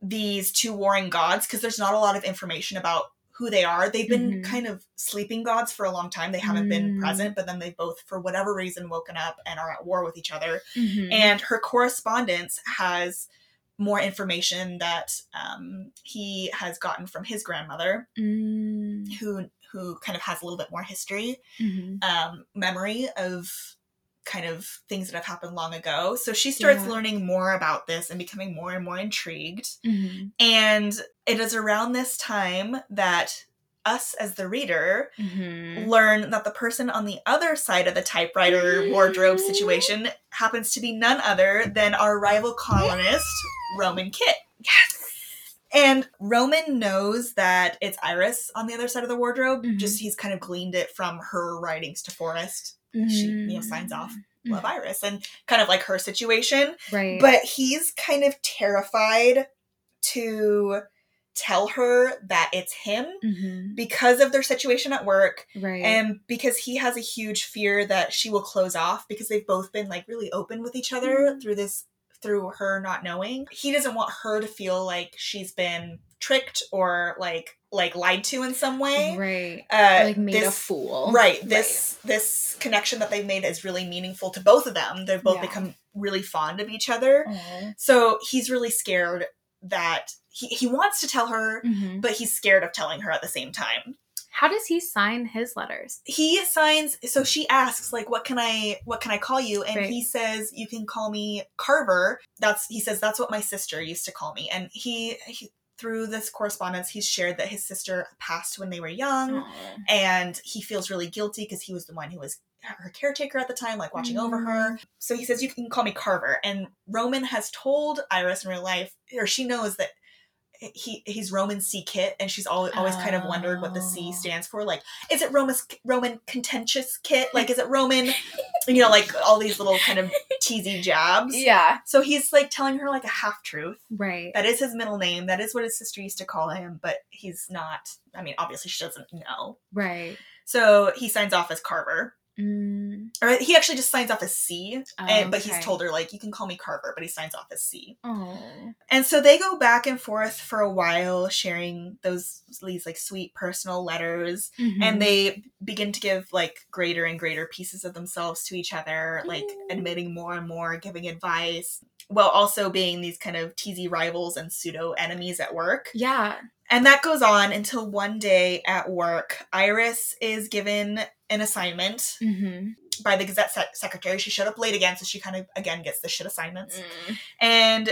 B: these two warring gods because there's not a lot of information about who they are. They've been
A: Mhm.
B: kind of sleeping gods for a long time. They haven't been
A: Mm.
B: present, but then they've both, for whatever reason, woken up and are at war with each other.
A: Mhm.
B: And her correspondence has more information that um, he has gotten from his grandmother,
A: Mm.
B: who who kind of has a little bit more history,
A: Mhm.
B: um, memory of kind of things that have happened long ago. So she starts
A: Yeah.
B: learning more about this and becoming more and more intrigued.
A: Mhm.
B: And it is around this time that us as the reader
A: Mhm.
B: learn that the person on the other side of the typewriter wardrobe situation happens to be none other than our rival colonist, Roman Kitt.
A: Yes.
B: And Roman knows that it's Iris on the other side of the wardrobe.
A: Mhm.
B: Just he's kind of gleaned it from her writings to Forrest. She, you know, signs off
A: Mm.
B: Love Iris and kind of like her situation.
A: Right.
B: But he's kind of terrified to tell her that it's him
A: Mhm.
B: because of their situation at work
A: Right.
B: and because he has a huge fear that she will close off because they've both been like really open with each other
A: Mhm.
B: through this through her not knowing he doesn't want her to feel like she's been tricked or like like lied to in some way
A: right.
B: uh
A: like made a
B: this-
A: fool.
B: right this this connection that they've made is really meaningful to both of them they've both
A: Yeah.
B: become really fond of each other
A: Aw.
B: so he's really scared that he, he wants to tell her
A: Mhm.
B: but he's scared of telling her at the same time
A: How does he sign his letters?
B: he signs so she asks like what can i what can i call you and
A: Right.
B: he says you can call me carver that's he says that's what my sister used to call me and he, he through this correspondence he's shared that his sister passed when they were young
A: Aw.
B: and he feels really guilty because he was the one who was her caretaker at the time like watching over her mm-hmm. so he says you can call me carver and roman has told iris in real life or she knows that he he's Roman C Kitt, and she's always always kind of wondered what the C
A: Oh.
B: stands for. Like, is it Roman Roman contentious Kitt? Like, is it Roman? You know, like all these little kind of teasy jabs.
A: Yeah.
B: So he's like telling her like a half truth.
A: Right.
B: That is his middle name. That is what his sister used to call him, but he's not. I mean, obviously she doesn't know.
A: Right.
B: So he signs off as Carver,
A: Mm.
B: or he actually just signs off as C. and, but he's told her like you can call me Carver, but he signs off as C.
A: Oh.
B: And so they go back and forth for a while, sharing those these like sweet personal letters,
A: Mm-hmm.
B: and they begin to give like greater and greater pieces of themselves to each other, like
A: Mm.
B: admitting more and more, giving advice, while also being these kind of teasy rivals and pseudo enemies at work.
A: Yeah.
B: And that goes on until one day at work, Iris is given an assignment
A: Mm-hmm.
B: by the Gazette sec- secretary. She showed up late again, so she kind of again gets the shit assignments
A: Mm.
B: and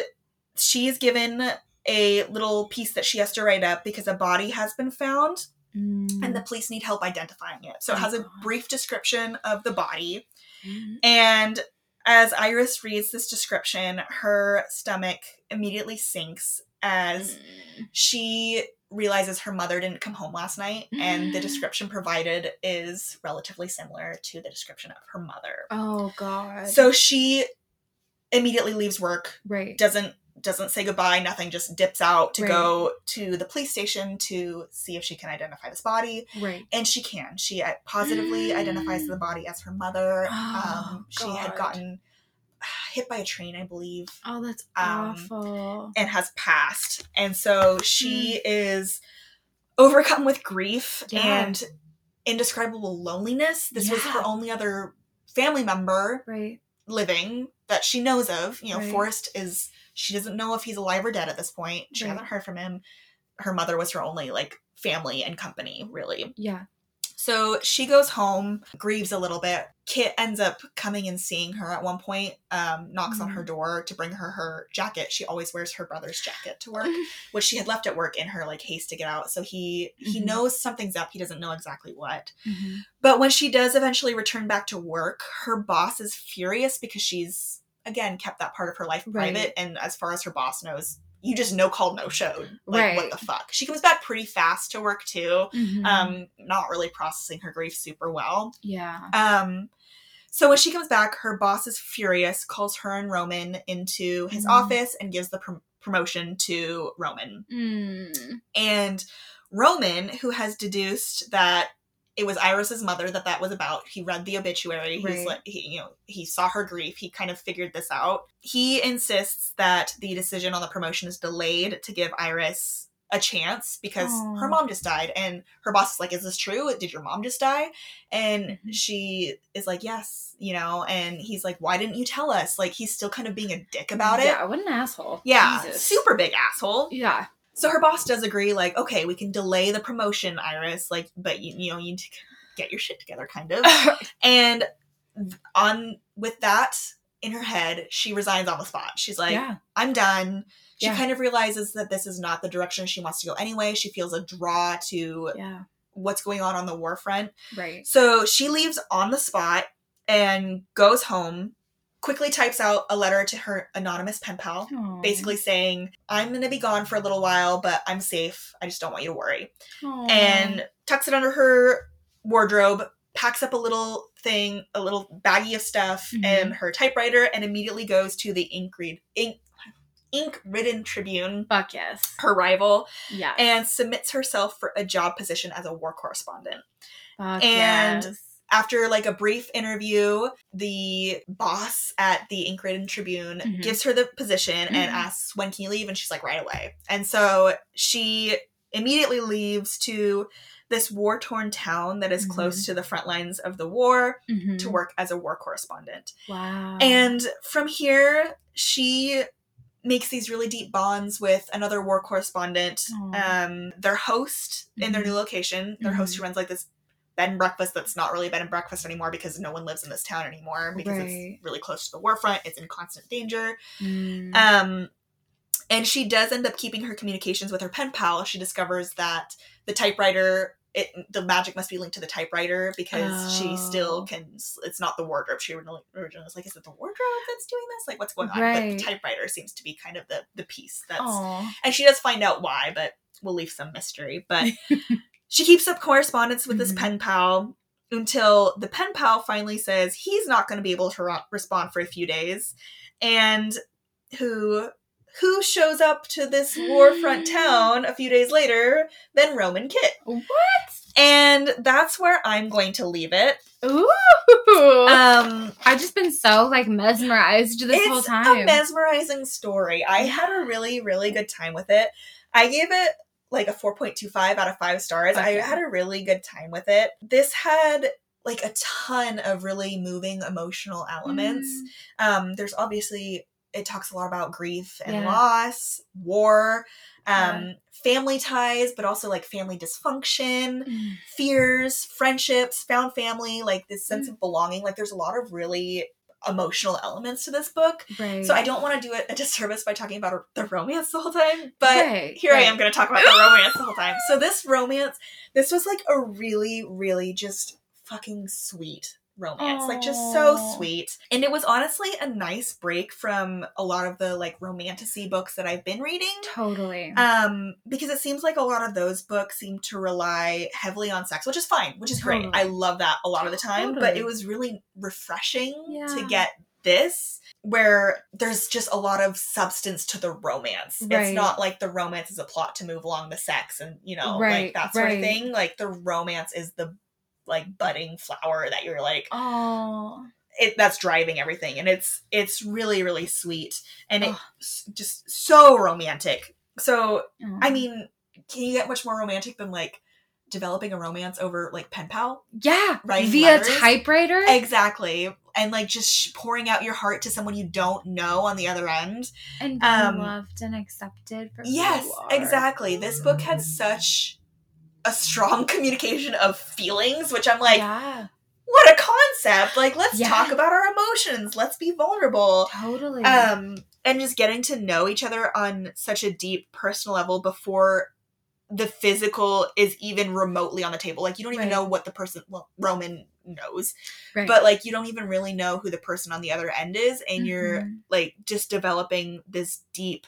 B: she's given a little piece that she has to write up because a body has been found
A: Mm.
B: and the police need help identifying it. So it
A: Oh,
B: has a brief description of the body.
A: Mm.
B: And as Iris reads this description, her stomach immediately sinks as
A: Mm.
B: she realizes her mother didn't come home last night and the
A: Mm.
B: description provided is relatively similar to the description of her mother.
A: Oh God.
B: So she immediately leaves work
A: right.
B: doesn't doesn't say goodbye nothing just dips out to
A: Right.
B: go to the police station to see if she can identify this body
A: Right.
B: and she can she uh, positively identifies the body as her mother
A: Oh,
B: um, she had gotten hit by a train i believe
A: Oh, that's
B: Um,
A: awful.
B: and has passed and so she is overcome with grief
A: Yeah.
B: and indescribable loneliness this was her only other family member
A: Right.
B: Living that she knows of. You know,
A: Right.
B: Forrest is she doesn't know if he's alive or dead at this point. She
A: Right.
B: hasn't heard from him. Her mother was her only like family and company, really.
A: Yeah.
B: So she goes home, grieves a little bit. Kitt ends up coming and seeing her at one point, um, knocks on
A: Mhm.
B: her door to bring her her jacket. She always wears her brother's jacket to work, which she had left at work in her like haste to get out. So he he
A: Mhm.
B: knows something's up. He doesn't know exactly what.
A: Mhm.
B: But when she does eventually return back to work, her boss is furious because she's again kept that part of her life
A: Right.
B: private. And as far as her boss knows, you just no called, no showed. Like
A: Right.
B: what the fuck? She comes back pretty fast to work too.
A: Mhm.
B: Um, not really processing her grief super well.
A: yeah.
B: Um, So when she comes back, her boss is furious, calls her and Roman into his
A: Mm.
B: office, and gives the prom- promotion to Roman.
A: Mm.
B: And Roman, who has deduced that it was Iris's mother that that was about, he read the obituary. He's like, he, you know, he saw her grief. He kind of figured this out. He insists that the decision on the promotion is delayed to give Iris a chance because
A: Aw.
B: her mom just died, and her boss is like, "Is this true? Did your mom just die?" And
A: Mhm.
B: she is like, "Yes," you know. And he's like, "Why didn't you tell us?" Like he's still kind of being a dick about it.
A: Yeah, what an asshole.
B: Yeah,
A: Jesus.
B: super big asshole.
A: Yeah.
B: So her boss does agree, like, okay, we can delay the promotion, Iris, like, but you, you know, you need to get your shit together, kind of. and on with that in her head, she resigns on the spot. She's like,
A: yeah.
B: I'm done. She
A: Yeah.
B: kind of realizes that this is not the direction she wants to go anyway. She feels a draw to
A: Yeah.
B: what's going on on the war front.
A: Right.
B: So she leaves on the spot and goes home, quickly types out a letter to her anonymous pen pal
A: Aw.
B: basically saying, I'm going to be gone for a little while, but I'm safe. I just don't want you to worry.
A: Aw.
B: And tucks it under her wardrobe, packs up a little thing, a little baggie of stuff,
A: Mhm.
B: and her typewriter, and immediately goes to the ink read ink ink ridden tribune
A: fuck yes.
B: her rival
A: Yeah.
B: and submits herself for a job position as a war correspondent
A: Fuck
B: and-
A: yes.
B: After like a brief interview the boss at the ink tribune
A: Mhm.
B: gives her the position and
A: Mhm.
B: asks when can you leave and she's like right away and so she immediately leaves to this war torn town that is close
A: Mhm.
B: to the front lines of the war
A: Mhm.
B: to work as a war correspondent
A: Wow.
B: and from here she makes these really deep bonds with another war correspondent um their host in their
A: Mhm.
B: new location their host who runs like this bed and breakfast that's not really bed and breakfast anymore because no one lives in this town anymore because
A: Right.
B: it's really close to the war front it's in constant danger
A: Mm.
B: um and she does end up keeping her communications with her pen pal she discovers that the typewriter it the magic must be linked to the typewriter because she still
A: Oh.
B: can it's not the wardrobe she originally, originally was like is it the wardrobe that's doing this like what's going on but the typewriter seems to be kind of the the piece that's
A: Aw.
B: and she does find out why, but we'll leave some mystery. But she keeps up correspondence with this
A: Mhm.
B: pen pal until the pen pal finally says he's not going to be able to ro- respond for a few days, and who who shows up to this warfront town a few days later than Roman Kitt.
A: What?
B: And that's where I'm going to leave it.
A: Ooh.
B: Um,
A: I've just been so like mesmerized this whole time.
B: It's a mesmerizing story. I had a really, really good time with it. I gave it like a 4.25 out of 5 stars. I had a really good time with it. This had like a ton of really moving emotional elements.
A: Mm.
B: Um there's obviously it talks a lot about grief and
A: Yeah.
B: loss, war,
A: Yeah.
B: um family ties, but also like family dysfunction
A: Mm.
B: fears, friendships, found family, like this
A: Mm.
B: sense of belonging. Like there's a lot of really emotional elements to this book.
A: Right.
B: So I don't want to do it a disservice by talking about the romance the whole time, but
A: Right,
B: here I am going to talk about the romance the whole time. So this romance, this was like a really, really just fucking sweet romance. Like just so sweet. And it was honestly a nice break from a lot of the like romantasy books that I've been reading.
A: Totally.
B: Um, because it seems like a lot of those books seem to rely heavily on sex, which is fine, which is great. I love that a lot of the time, but it was really refreshing to get this where there's just a lot of substance to the romance. It's not like the romance is a plot to move along the sex and, you know,
A: Right,
B: like that sort
A: right.
B: of thing. Like the romance is the like budding flower that you're like
A: Oh.
B: it that's driving everything and it's it's really really sweet and it's just so romantic so
A: Oh.
B: I mean, can you get much more romantic than like developing a romance over like pen pal?
A: yeah.
B: writing
A: Via
B: letters?
A: typewriter.
B: Exactly. And like just sh- pouring out your heart to someone you don't know on the other end.
A: and
B: um,
A: loved and accepted for
B: Yes, exactly. This book had such a strong communication of feelings, which I'm like,
A: yeah.
B: what a concept. Like, let's
A: Yeah.
B: talk about our emotions. Let's be vulnerable.
A: Totally.
B: um and just getting to know each other on such a deep personal level before the physical is even remotely on the table like you don't even
A: Right.
B: know what the person well roman knows
A: right.
B: but like you don't even really know who the person on the other end is and you're
A: Mhm.
B: like just developing this deep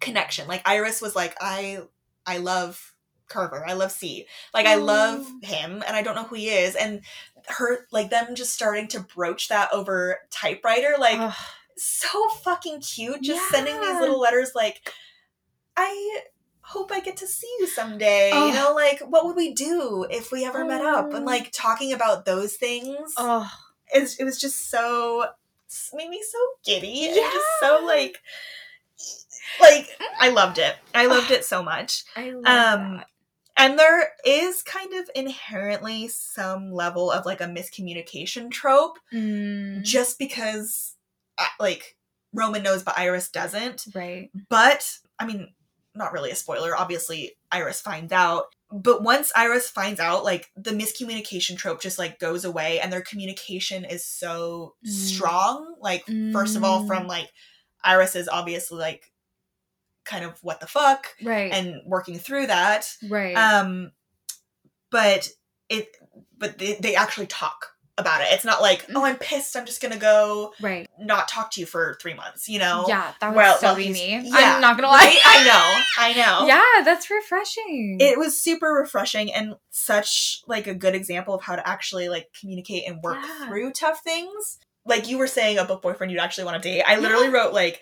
B: connection like iris was like i i love Carver. I love C. Like I love
A: Oh.
B: him and I don't know who he is. And her like them just starting to broach that over typewriter, like
A: Ugh.
B: so fucking cute. Just sending these little letters like I hope I get to see you someday.
A: Ugh.
B: You know, like what would we do if we ever met up?
A: Oh.
B: And like talking about those things. It's, it was just so made me so giddy and just so like like I loved it. I loved it so much.
A: I love
B: Um,
A: that.
B: And there is kind of inherently some level of like a miscommunication trope
A: Mm,
B: just because uh, like Roman knows but Iris doesn't.
A: right.
B: But I mean, not really a spoiler. Obviously, Iris finds out. But once Iris finds out, like the miscommunication trope just like goes away and their communication is so
A: Mm.
B: strong. Like, first of all,
A: Mm.
B: from like Iris is obviously like kind of what the fuck
A: Right.
B: and working through that.
A: right.
B: Um but it but they, they actually talk about it. It's not like, oh, I'm pissed, I'm just gonna go
A: right.
B: not talk to you for three months, you know?
A: Yeah, that would
B: Well,
A: so
B: well,
A: me.
B: yeah,
A: I'm not gonna lie.
B: Right? I know, I know.
A: yeah, that's refreshing.
B: It was super refreshing and such like a good example of how to actually like communicate and work
A: Yeah.
B: through tough things. Like you were saying a book boyfriend you'd actually want to date. I literally
A: Yeah.
B: wrote like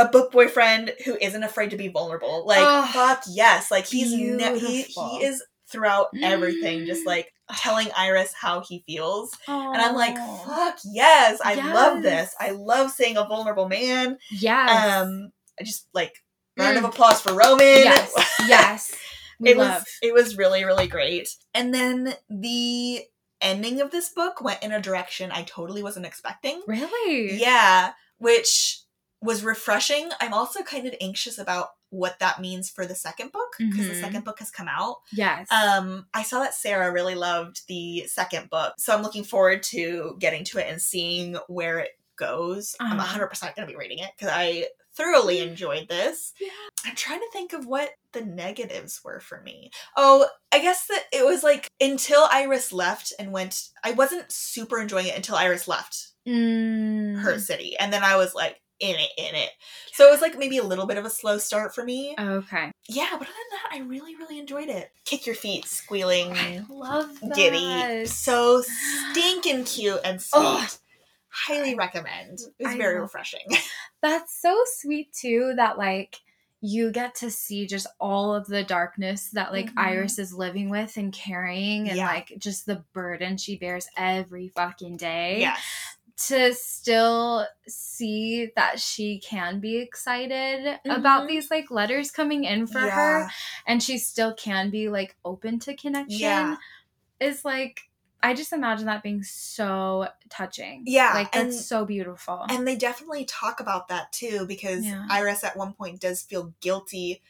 B: a book boyfriend who isn't afraid to be vulnerable. Like
A: Ugh.
B: fuck yes. Like he's ne- he he is throughout everything just like telling Iris how he feels. And I'm like, fuck yes, I love this. I love seeing a vulnerable man.
A: yes.
B: Um I just like round
A: Mm.
B: of applause for Roman.
A: yes, yes.
B: It
A: love.
B: was it was really really great and then the ending of this book went in a direction i totally wasn't expecting
A: really.
B: yeah which was refreshing i'm also kind of anxious about what that means for the second book because the
A: Mhm.
B: second book has come out
A: Yes.
B: um i saw that sarah really loved the second book so i'm looking forward to getting to it and seeing where it goes i'm
A: Uh-huh.
B: 100% going to be reading it because i thoroughly enjoyed this
A: Yeah.
B: i'm trying to think of what the negatives were for me oh i guess that it was like until iris left and went i wasn't super enjoying it until iris left
A: Mm.
B: her city and then i was like in it in it so it was like maybe a little bit of a slow start for me
A: Okay.
B: yeah but other than that i really really enjoyed it kick your feet squealing
A: I love that.
B: giddy so stinking cute and sweet
A: Ugh.
B: highly recommend it was
A: I
B: very refreshing
A: That's so sweet too. That like you get to see just all of the darkness that like
B: Mhm.
A: Iris is living with and carrying, and
B: Yeah.
A: like just the burden she bears every fucking day.
B: yes
A: to still see that she can be excited about
B: Mhm.
A: these like letters coming in for
B: Yeah.
A: her and she still can be like open to connection
B: Yeah.
A: is like I just imagine that being so touching.
B: Yeah,
A: Like that's
B: and-
A: so beautiful.
B: And they definitely talk about that too, because
A: Yeah.
B: Iris at one point does feel guilty,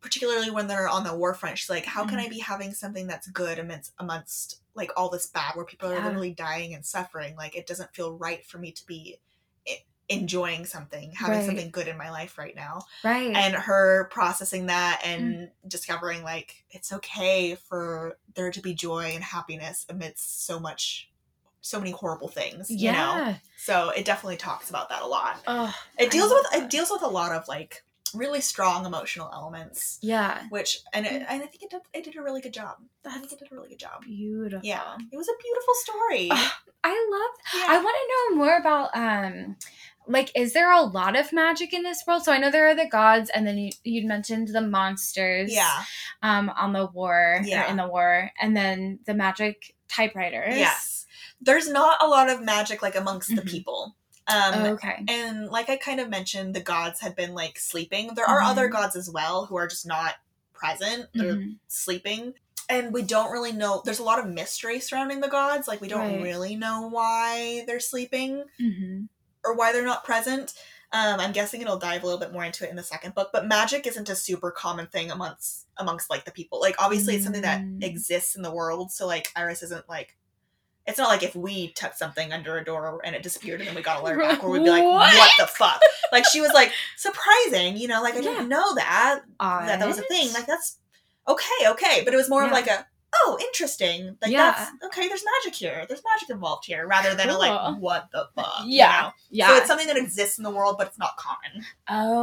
B: particularly when they're on the war front. She's like, "How can
A: Mhm.
B: I be having something that's good amidst amongst like all this bad, where people are literally dying and suffering? Like, it doesn't feel right for me to be enjoying something, having
A: Right.
B: something good in my life right now."
A: right.
B: And her processing that
A: Mm.
B: and discovering like it's okay for there to be joy and happiness amidst so much. So many horrible things, you know.
A: yeah.
B: So it definitely talks about that a lot.
A: Oh,
B: It deals with it deals with a lot of like really strong emotional elements,
A: yeah.
B: which and it, and I think it did it did a really good job. I think it did a really good job.
A: beautiful.
B: Yeah, it was a beautiful story.
A: Ugh, I love
B: yeah.
A: I want to know more about um like is there a lot of magic in this world? So I know there are the gods and then you you mentioned the monsters
B: yeah,
A: um on the war
B: Yeah.
A: in the war and then the magic typewriters.
B: yes. There's not a lot of magic like amongst the
A: Mhm.
B: people. Um,
A: okay.
B: and like I kind of mentioned, the gods had been like sleeping. There are other
A: Mhm.
B: gods as well who are just not present. They're
A: Mhm.
B: sleeping. And we don't really know. There's a lot of mystery surrounding the gods. Like we don't
A: Right.
B: really know why they're sleeping.
A: Mhm.
B: or why they're not present. Um, I'm guessing it'll dive a little bit more into it in the second book, but magic isn't a super common thing amongst amongst like the people. Like obviously it's something that
A: Mm.
B: exists in the world, so like Iris isn't like it's not like if we touched something under a door and it disappeared and then we got a letter back where we'd be like,
A: What?
B: what the fuck? Like she was like surprising, you know, like I
A: Yeah.
B: didn't know that that that was a thing. Like that's okay, okay, but it was more of like a oh interesting. Like
A: Yeah.
B: that's okay. There's magic here. There's magic involved here, rather than a
A: Cool.
B: like what the fuck. you
A: Yeah.
B: know?
A: Yeah.
B: So it's something that exists in the world, but it's not common.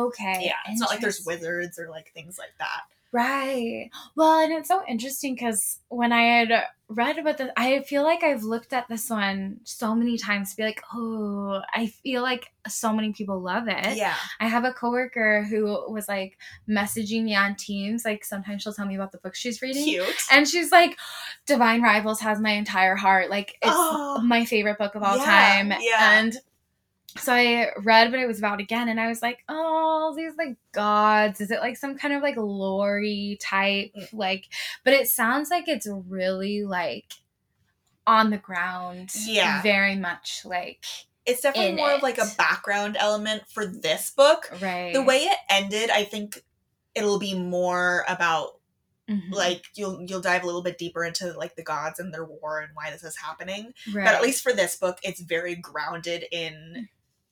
A: okay.
B: Yeah. It's not like there's wizards or like things like that.
A: Right. Well, and it's so interesting because when I had read about this, I feel like I've looked at this one so many times to be like, oh, I feel like so many people love it.
B: Yeah.
A: I have a coworker who was like messaging me on Teams. Like sometimes she'll tell me about the book she's reading.
B: Cute.
A: And she's like, Divine Rivals has my entire heart. Like, it's
B: Oh.
A: my favorite book of all
B: Yeah,
A: time.
B: yeah.
A: And so I read what it was about again, and I was like, oh, these like gods. Is it like some kind of like lore type?
B: Mm.
A: Like, but it sounds like it's really like on the ground.
B: Yeah.
A: Very much like,
B: It's definitely
A: in
B: more of like a background element for this book.
A: right.
B: The way it ended, I think it'll be more about
A: Mhm.
B: like you'll you'll dive a little bit deeper into like the gods and their war and why this is happening.
A: right.
B: But at least for this book, it's very grounded in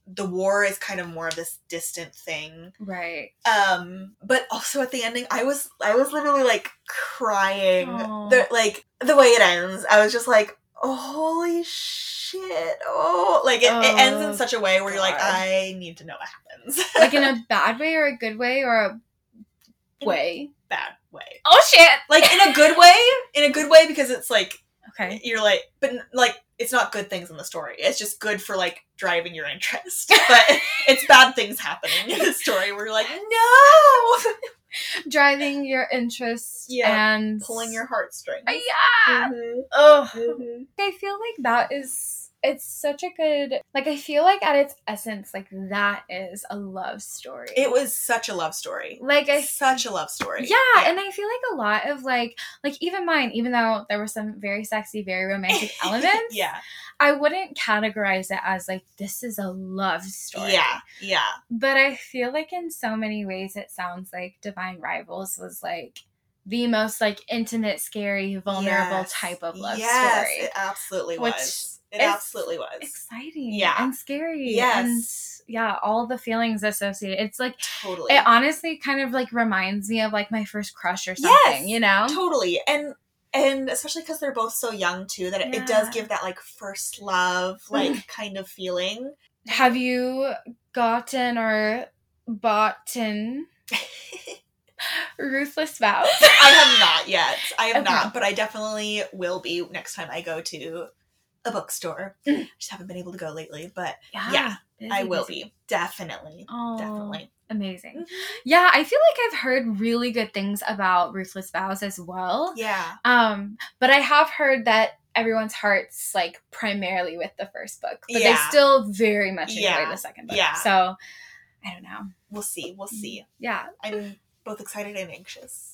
B: the war is kind of more of this distant thing.
A: Right.
B: Um, but also at the ending, I was I was literally like crying. The like the way it ends, I was just like, oh, holy shit! Oh, like it, it ends in
A: Oh,
B: such a way where you're like, I need to know what happens.
A: Like in a bad way or a good way or a way.
B: bad way,
A: Oh shit.
B: like in a good way, in a good way because it's like
A: Okay.
B: you're like, but like it's not good things in the story. It's just good for like driving your interest, but it's bad things happening in the story where you're like, no,
A: Driving your interest
B: Yeah,
A: and
B: pulling your heartstrings.
A: Uh, yeah.
B: Mhm,
A: Oh.
B: mhm.
A: I feel like that is it's such a good like I feel like at its essence like that is a love story.
B: It was such a love story.
A: like I
B: such a love story.
A: yeah, and I feel like a lot of like like even mine, even though there were some very sexy, very romantic elements,
B: yeah,
A: I wouldn't categorize it as like this is a love story.
B: yeah, yeah.
A: But I feel like in so many ways it sounds like Divine Rivals was like the most like intimate, scary, vulnerable
B: Yes.
A: type of love
B: yes,
A: story.
B: It absolutely
A: Which
B: was. It
A: is
B: absolutely was.
A: exciting
B: Yeah.
A: and scary
B: Yes.
A: and yeah all the feelings associated it's like
B: totally.
A: it honestly kind of like reminds me of like my first crush or something
B: Yes.
A: you know
B: totally. And and especially because they're both so young too, that it, it does give that like first love like mm. kind of feeling.
A: have you gotten or bought in ruthless vows
B: I have not yet. I have
A: Okay.
B: not, but I definitely will be next time I go to a bookstore.
A: Mm.
B: Just haven't been able to go lately, but
A: yeah, busy,
B: I will
A: busy.
B: be definitely,
A: oh
B: definitely.
A: amazing
B: Mhm.
A: yeah i feel like i've heard really good things about ruthless vows as well
B: Yeah,
A: Um, but I have heard that everyone's hearts like primarily with the first book, but they still very much enjoy
B: Yeah.
A: the second book.
B: Yeah.
A: So I don't know.
B: we'll see. We'll see.
A: Yeah.
B: I'm both excited and anxious.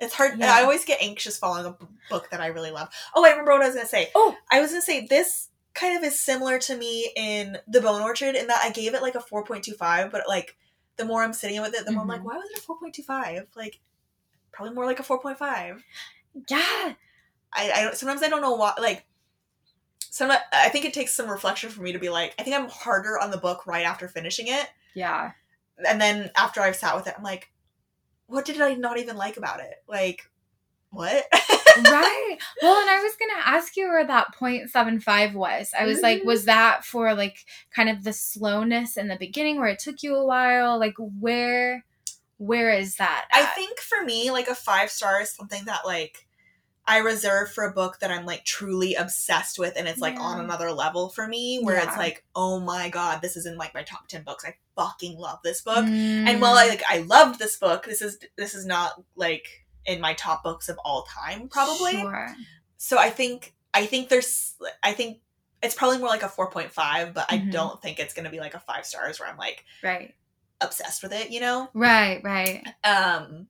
B: It's hard.
A: Yeah.
B: I always get anxious following a b- book that I really love. Oh, I remember what I was gonna say.
A: Oh.
B: I was gonna say this kind of is similar to me in The Bone Orchard in that I gave it like a four point two five, but like the more I'm sitting with it, the more I'm like,
A: Mhm.
B: why was it a four point two five? Like probably more like a four point five.
A: Yeah.
B: I, I don't. Sometimes I don't know why. Like. Some, I think it takes some reflection for me to be like, I think I'm harder on the book right after finishing it.
A: Yeah.
B: and then after I've sat with it, I'm like, what did I not even like about it? Like, what?
A: right. Well, and I was gonna ask you where that 0.75 was. I was like,
B: Mhm.
A: was that for like kind of the slowness in the beginning where it took you a while? Like where where is that?
B: I think for me, like a five star is something that like I reserve for a book that I'm like truly obsessed with and it's like on another level for me where
A: Yeah.
B: it's like, oh my god, this is in like my top ten books. I fucking love this book.
A: Mm.
B: And while I like I loved this book, this is this is not like in my top books of all time, probably.
A: Sure.
B: so i think i think there's i think it's probably more like a 4.5 but i
A: Mhm.
B: don't think it's going to be like a five stars where i'm like
A: Right.
B: obsessed with it you know
A: Right, right.
B: um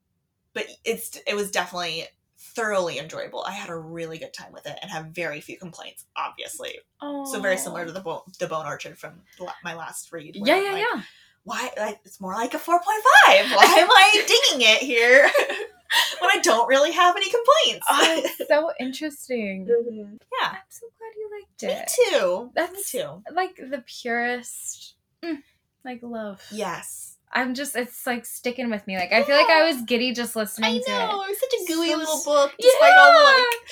B: but it's it was definitely thoroughly enjoyable i had a really good time with it and have very few complaints obviously
A: Oh.
B: so very similar to the bone the bone orchard from my last read
A: Yeah, yeah,
B: like,
A: yeah.
B: why like it's more like a 4.5 why am i digging it here when i don't really have any complaints
A: Oh, so interesting.
B: Mhm. yeah
A: I'm so glad you liked it.
B: me too
A: That's-
B: me too
A: Like the purest, mm, like love.
B: Yes.
A: I'm just, it's like sticking with me. Like I feel like I was giddy just listening
B: I
A: to
B: know.
A: it.
B: It was such a gooey
A: So
B: little book. Despite all the
A: Yeah.
B: like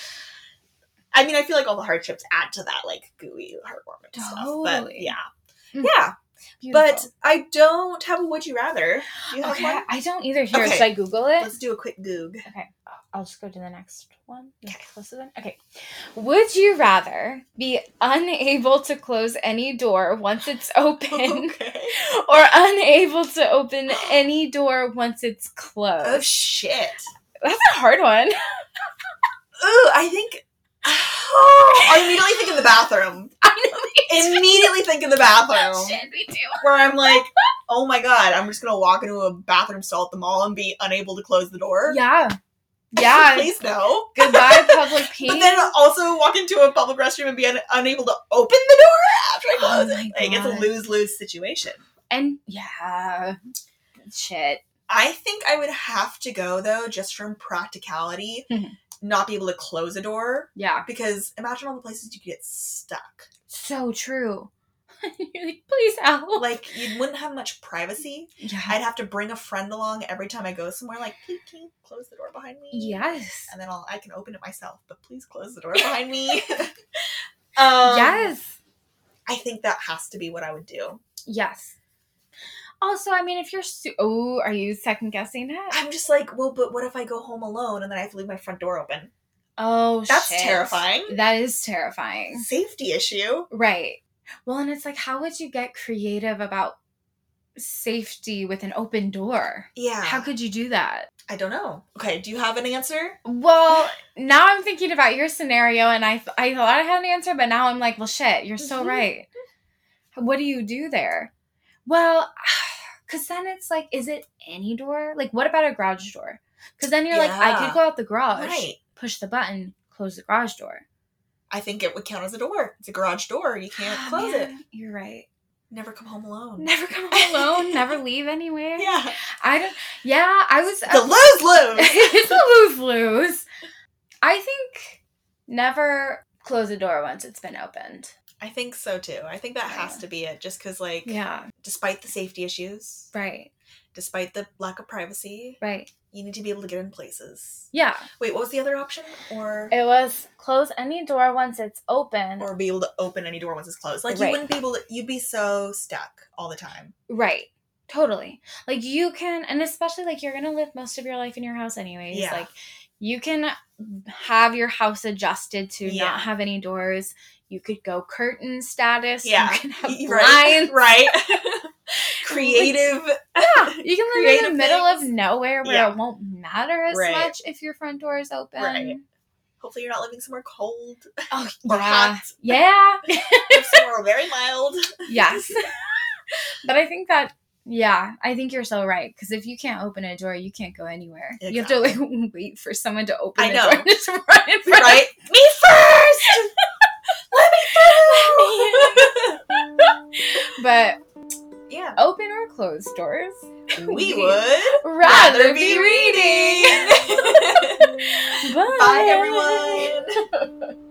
B: I mean, I feel like all the hardships add to that like gooey heartwarming stuff. But yeah.
A: Mm.
B: Yeah.
A: Beautiful.
B: But I don't have a would you rather. Do you have
A: okay,
B: one?
A: I don't either. Here,
B: Okay.
A: should I Google it?
B: Let's do a quick goog.
A: Okay, I'll just go to the next one.
B: Okay.
A: one. Okay. Would you rather be unable to close any door once it's open
B: okay.
A: or unable to open any door once it's
B: oh,
A: closed?
B: Oh shit.
A: That's a hard one.
B: Ooh, I think. I immediately think in the bathroom.
A: I know.
B: Immediately think in the bathroom.
A: Shit, me too.
B: Where I'm like, oh my god, I'm just gonna walk into a bathroom stall at the mall and be unable to close the door.
A: Yeah. Yeah.
B: Please no.
A: Goodbye, public peeing.
B: But then also walk into a public restroom and be un- unable to open the door after I
A: Oh
B: close
A: my
B: it. Like it's a lose lose situation.
A: and yeah. Shit.
B: I think I would have to go though, just from practicality,
A: Mhm.
B: not be able to close a door
A: Yeah.
B: because imagine all the places you could get stuck.
A: So true. You're like, please help.
B: Like you wouldn't have much privacy.
A: yeah.
B: I'd have to bring a friend along every time I go somewhere. Like, please, can you close the door behind me?
A: Yes.
B: and then I'll I can open it myself, but please close the door behind me. um,
A: yes.
B: I think that has to be what I would do.
A: Yes. Also, I mean, if you're su- oh, are you second guessing it?
B: I'm just like, well, but what if I go home alone and then I have to leave my front door open?
A: Oh,
B: That's
A: shit.
B: terrifying.
A: That is terrifying.
B: Safety issue.
A: Right. Well, and it's like, how would you get creative about safety with an open door?
B: Yeah.
A: How could you do that?
B: I don't know. Okay, do you have an answer?
A: Well, now I'm thinking about your scenario, and I I thought I had an answer, but now I'm like, well, shit, you're so
B: Mhm.
A: right. What do you do there? Well, because then it's like, is it any door? Like, what about a garage door? Because then you're like, I could go out the garage,
B: Right.
A: push the button, close the garage door.
B: I think it would count as a door. It's a garage door. You can't close it.
A: You're right.
B: Never come home alone.
A: Never come home alone. never leave anywhere.
B: Yeah.
A: I don't. Yeah, I was.
B: The uh, lose lose.
A: it's a lose lose. I think never close a door once it's been opened.
B: I think so too. I think that has to be it. Just because, like,
A: Yeah.
B: despite the safety issues,
A: Right.
B: despite the lack of privacy,
A: Right.
B: You need to be able to get in places.
A: Yeah.
B: Wait, what was the other option? Or
A: It was close any door once it's open.
B: or be able to open any door once it's closed. Like you wouldn't be able to. You'd be so stuck all the time.
A: right. Totally. Like you can, and especially like you're gonna live most of your life in your house anyways.
B: Yeah.
A: Like you can have your house adjusted to
B: Yeah.
A: not have any doors. You could go curtain status.
B: Yeah.
A: You can have
B: Y-
A: blinds.
B: right. Creative.
A: Yeah, you can live in the middle of nowhere where
B: Yeah.
A: it won't matter as
B: Right.
A: much if your front door is open.
B: Right. Hopefully, you're not living somewhere cold
A: Oh,
B: or
A: yeah.
B: hot.
A: Yeah.
B: Somewhere very mild.
A: yes. but I think that, yeah, I think you're so right. Because if you can't open a door, you can't go anywhere. You have to like wait for someone to open
B: I
A: the
B: know.
A: door just run in front
B: Right? Me first. Let me through.
A: But
B: yeah.
A: open or closed doors,
B: we would
A: rather be reading. Bye.
B: Bye, everyone.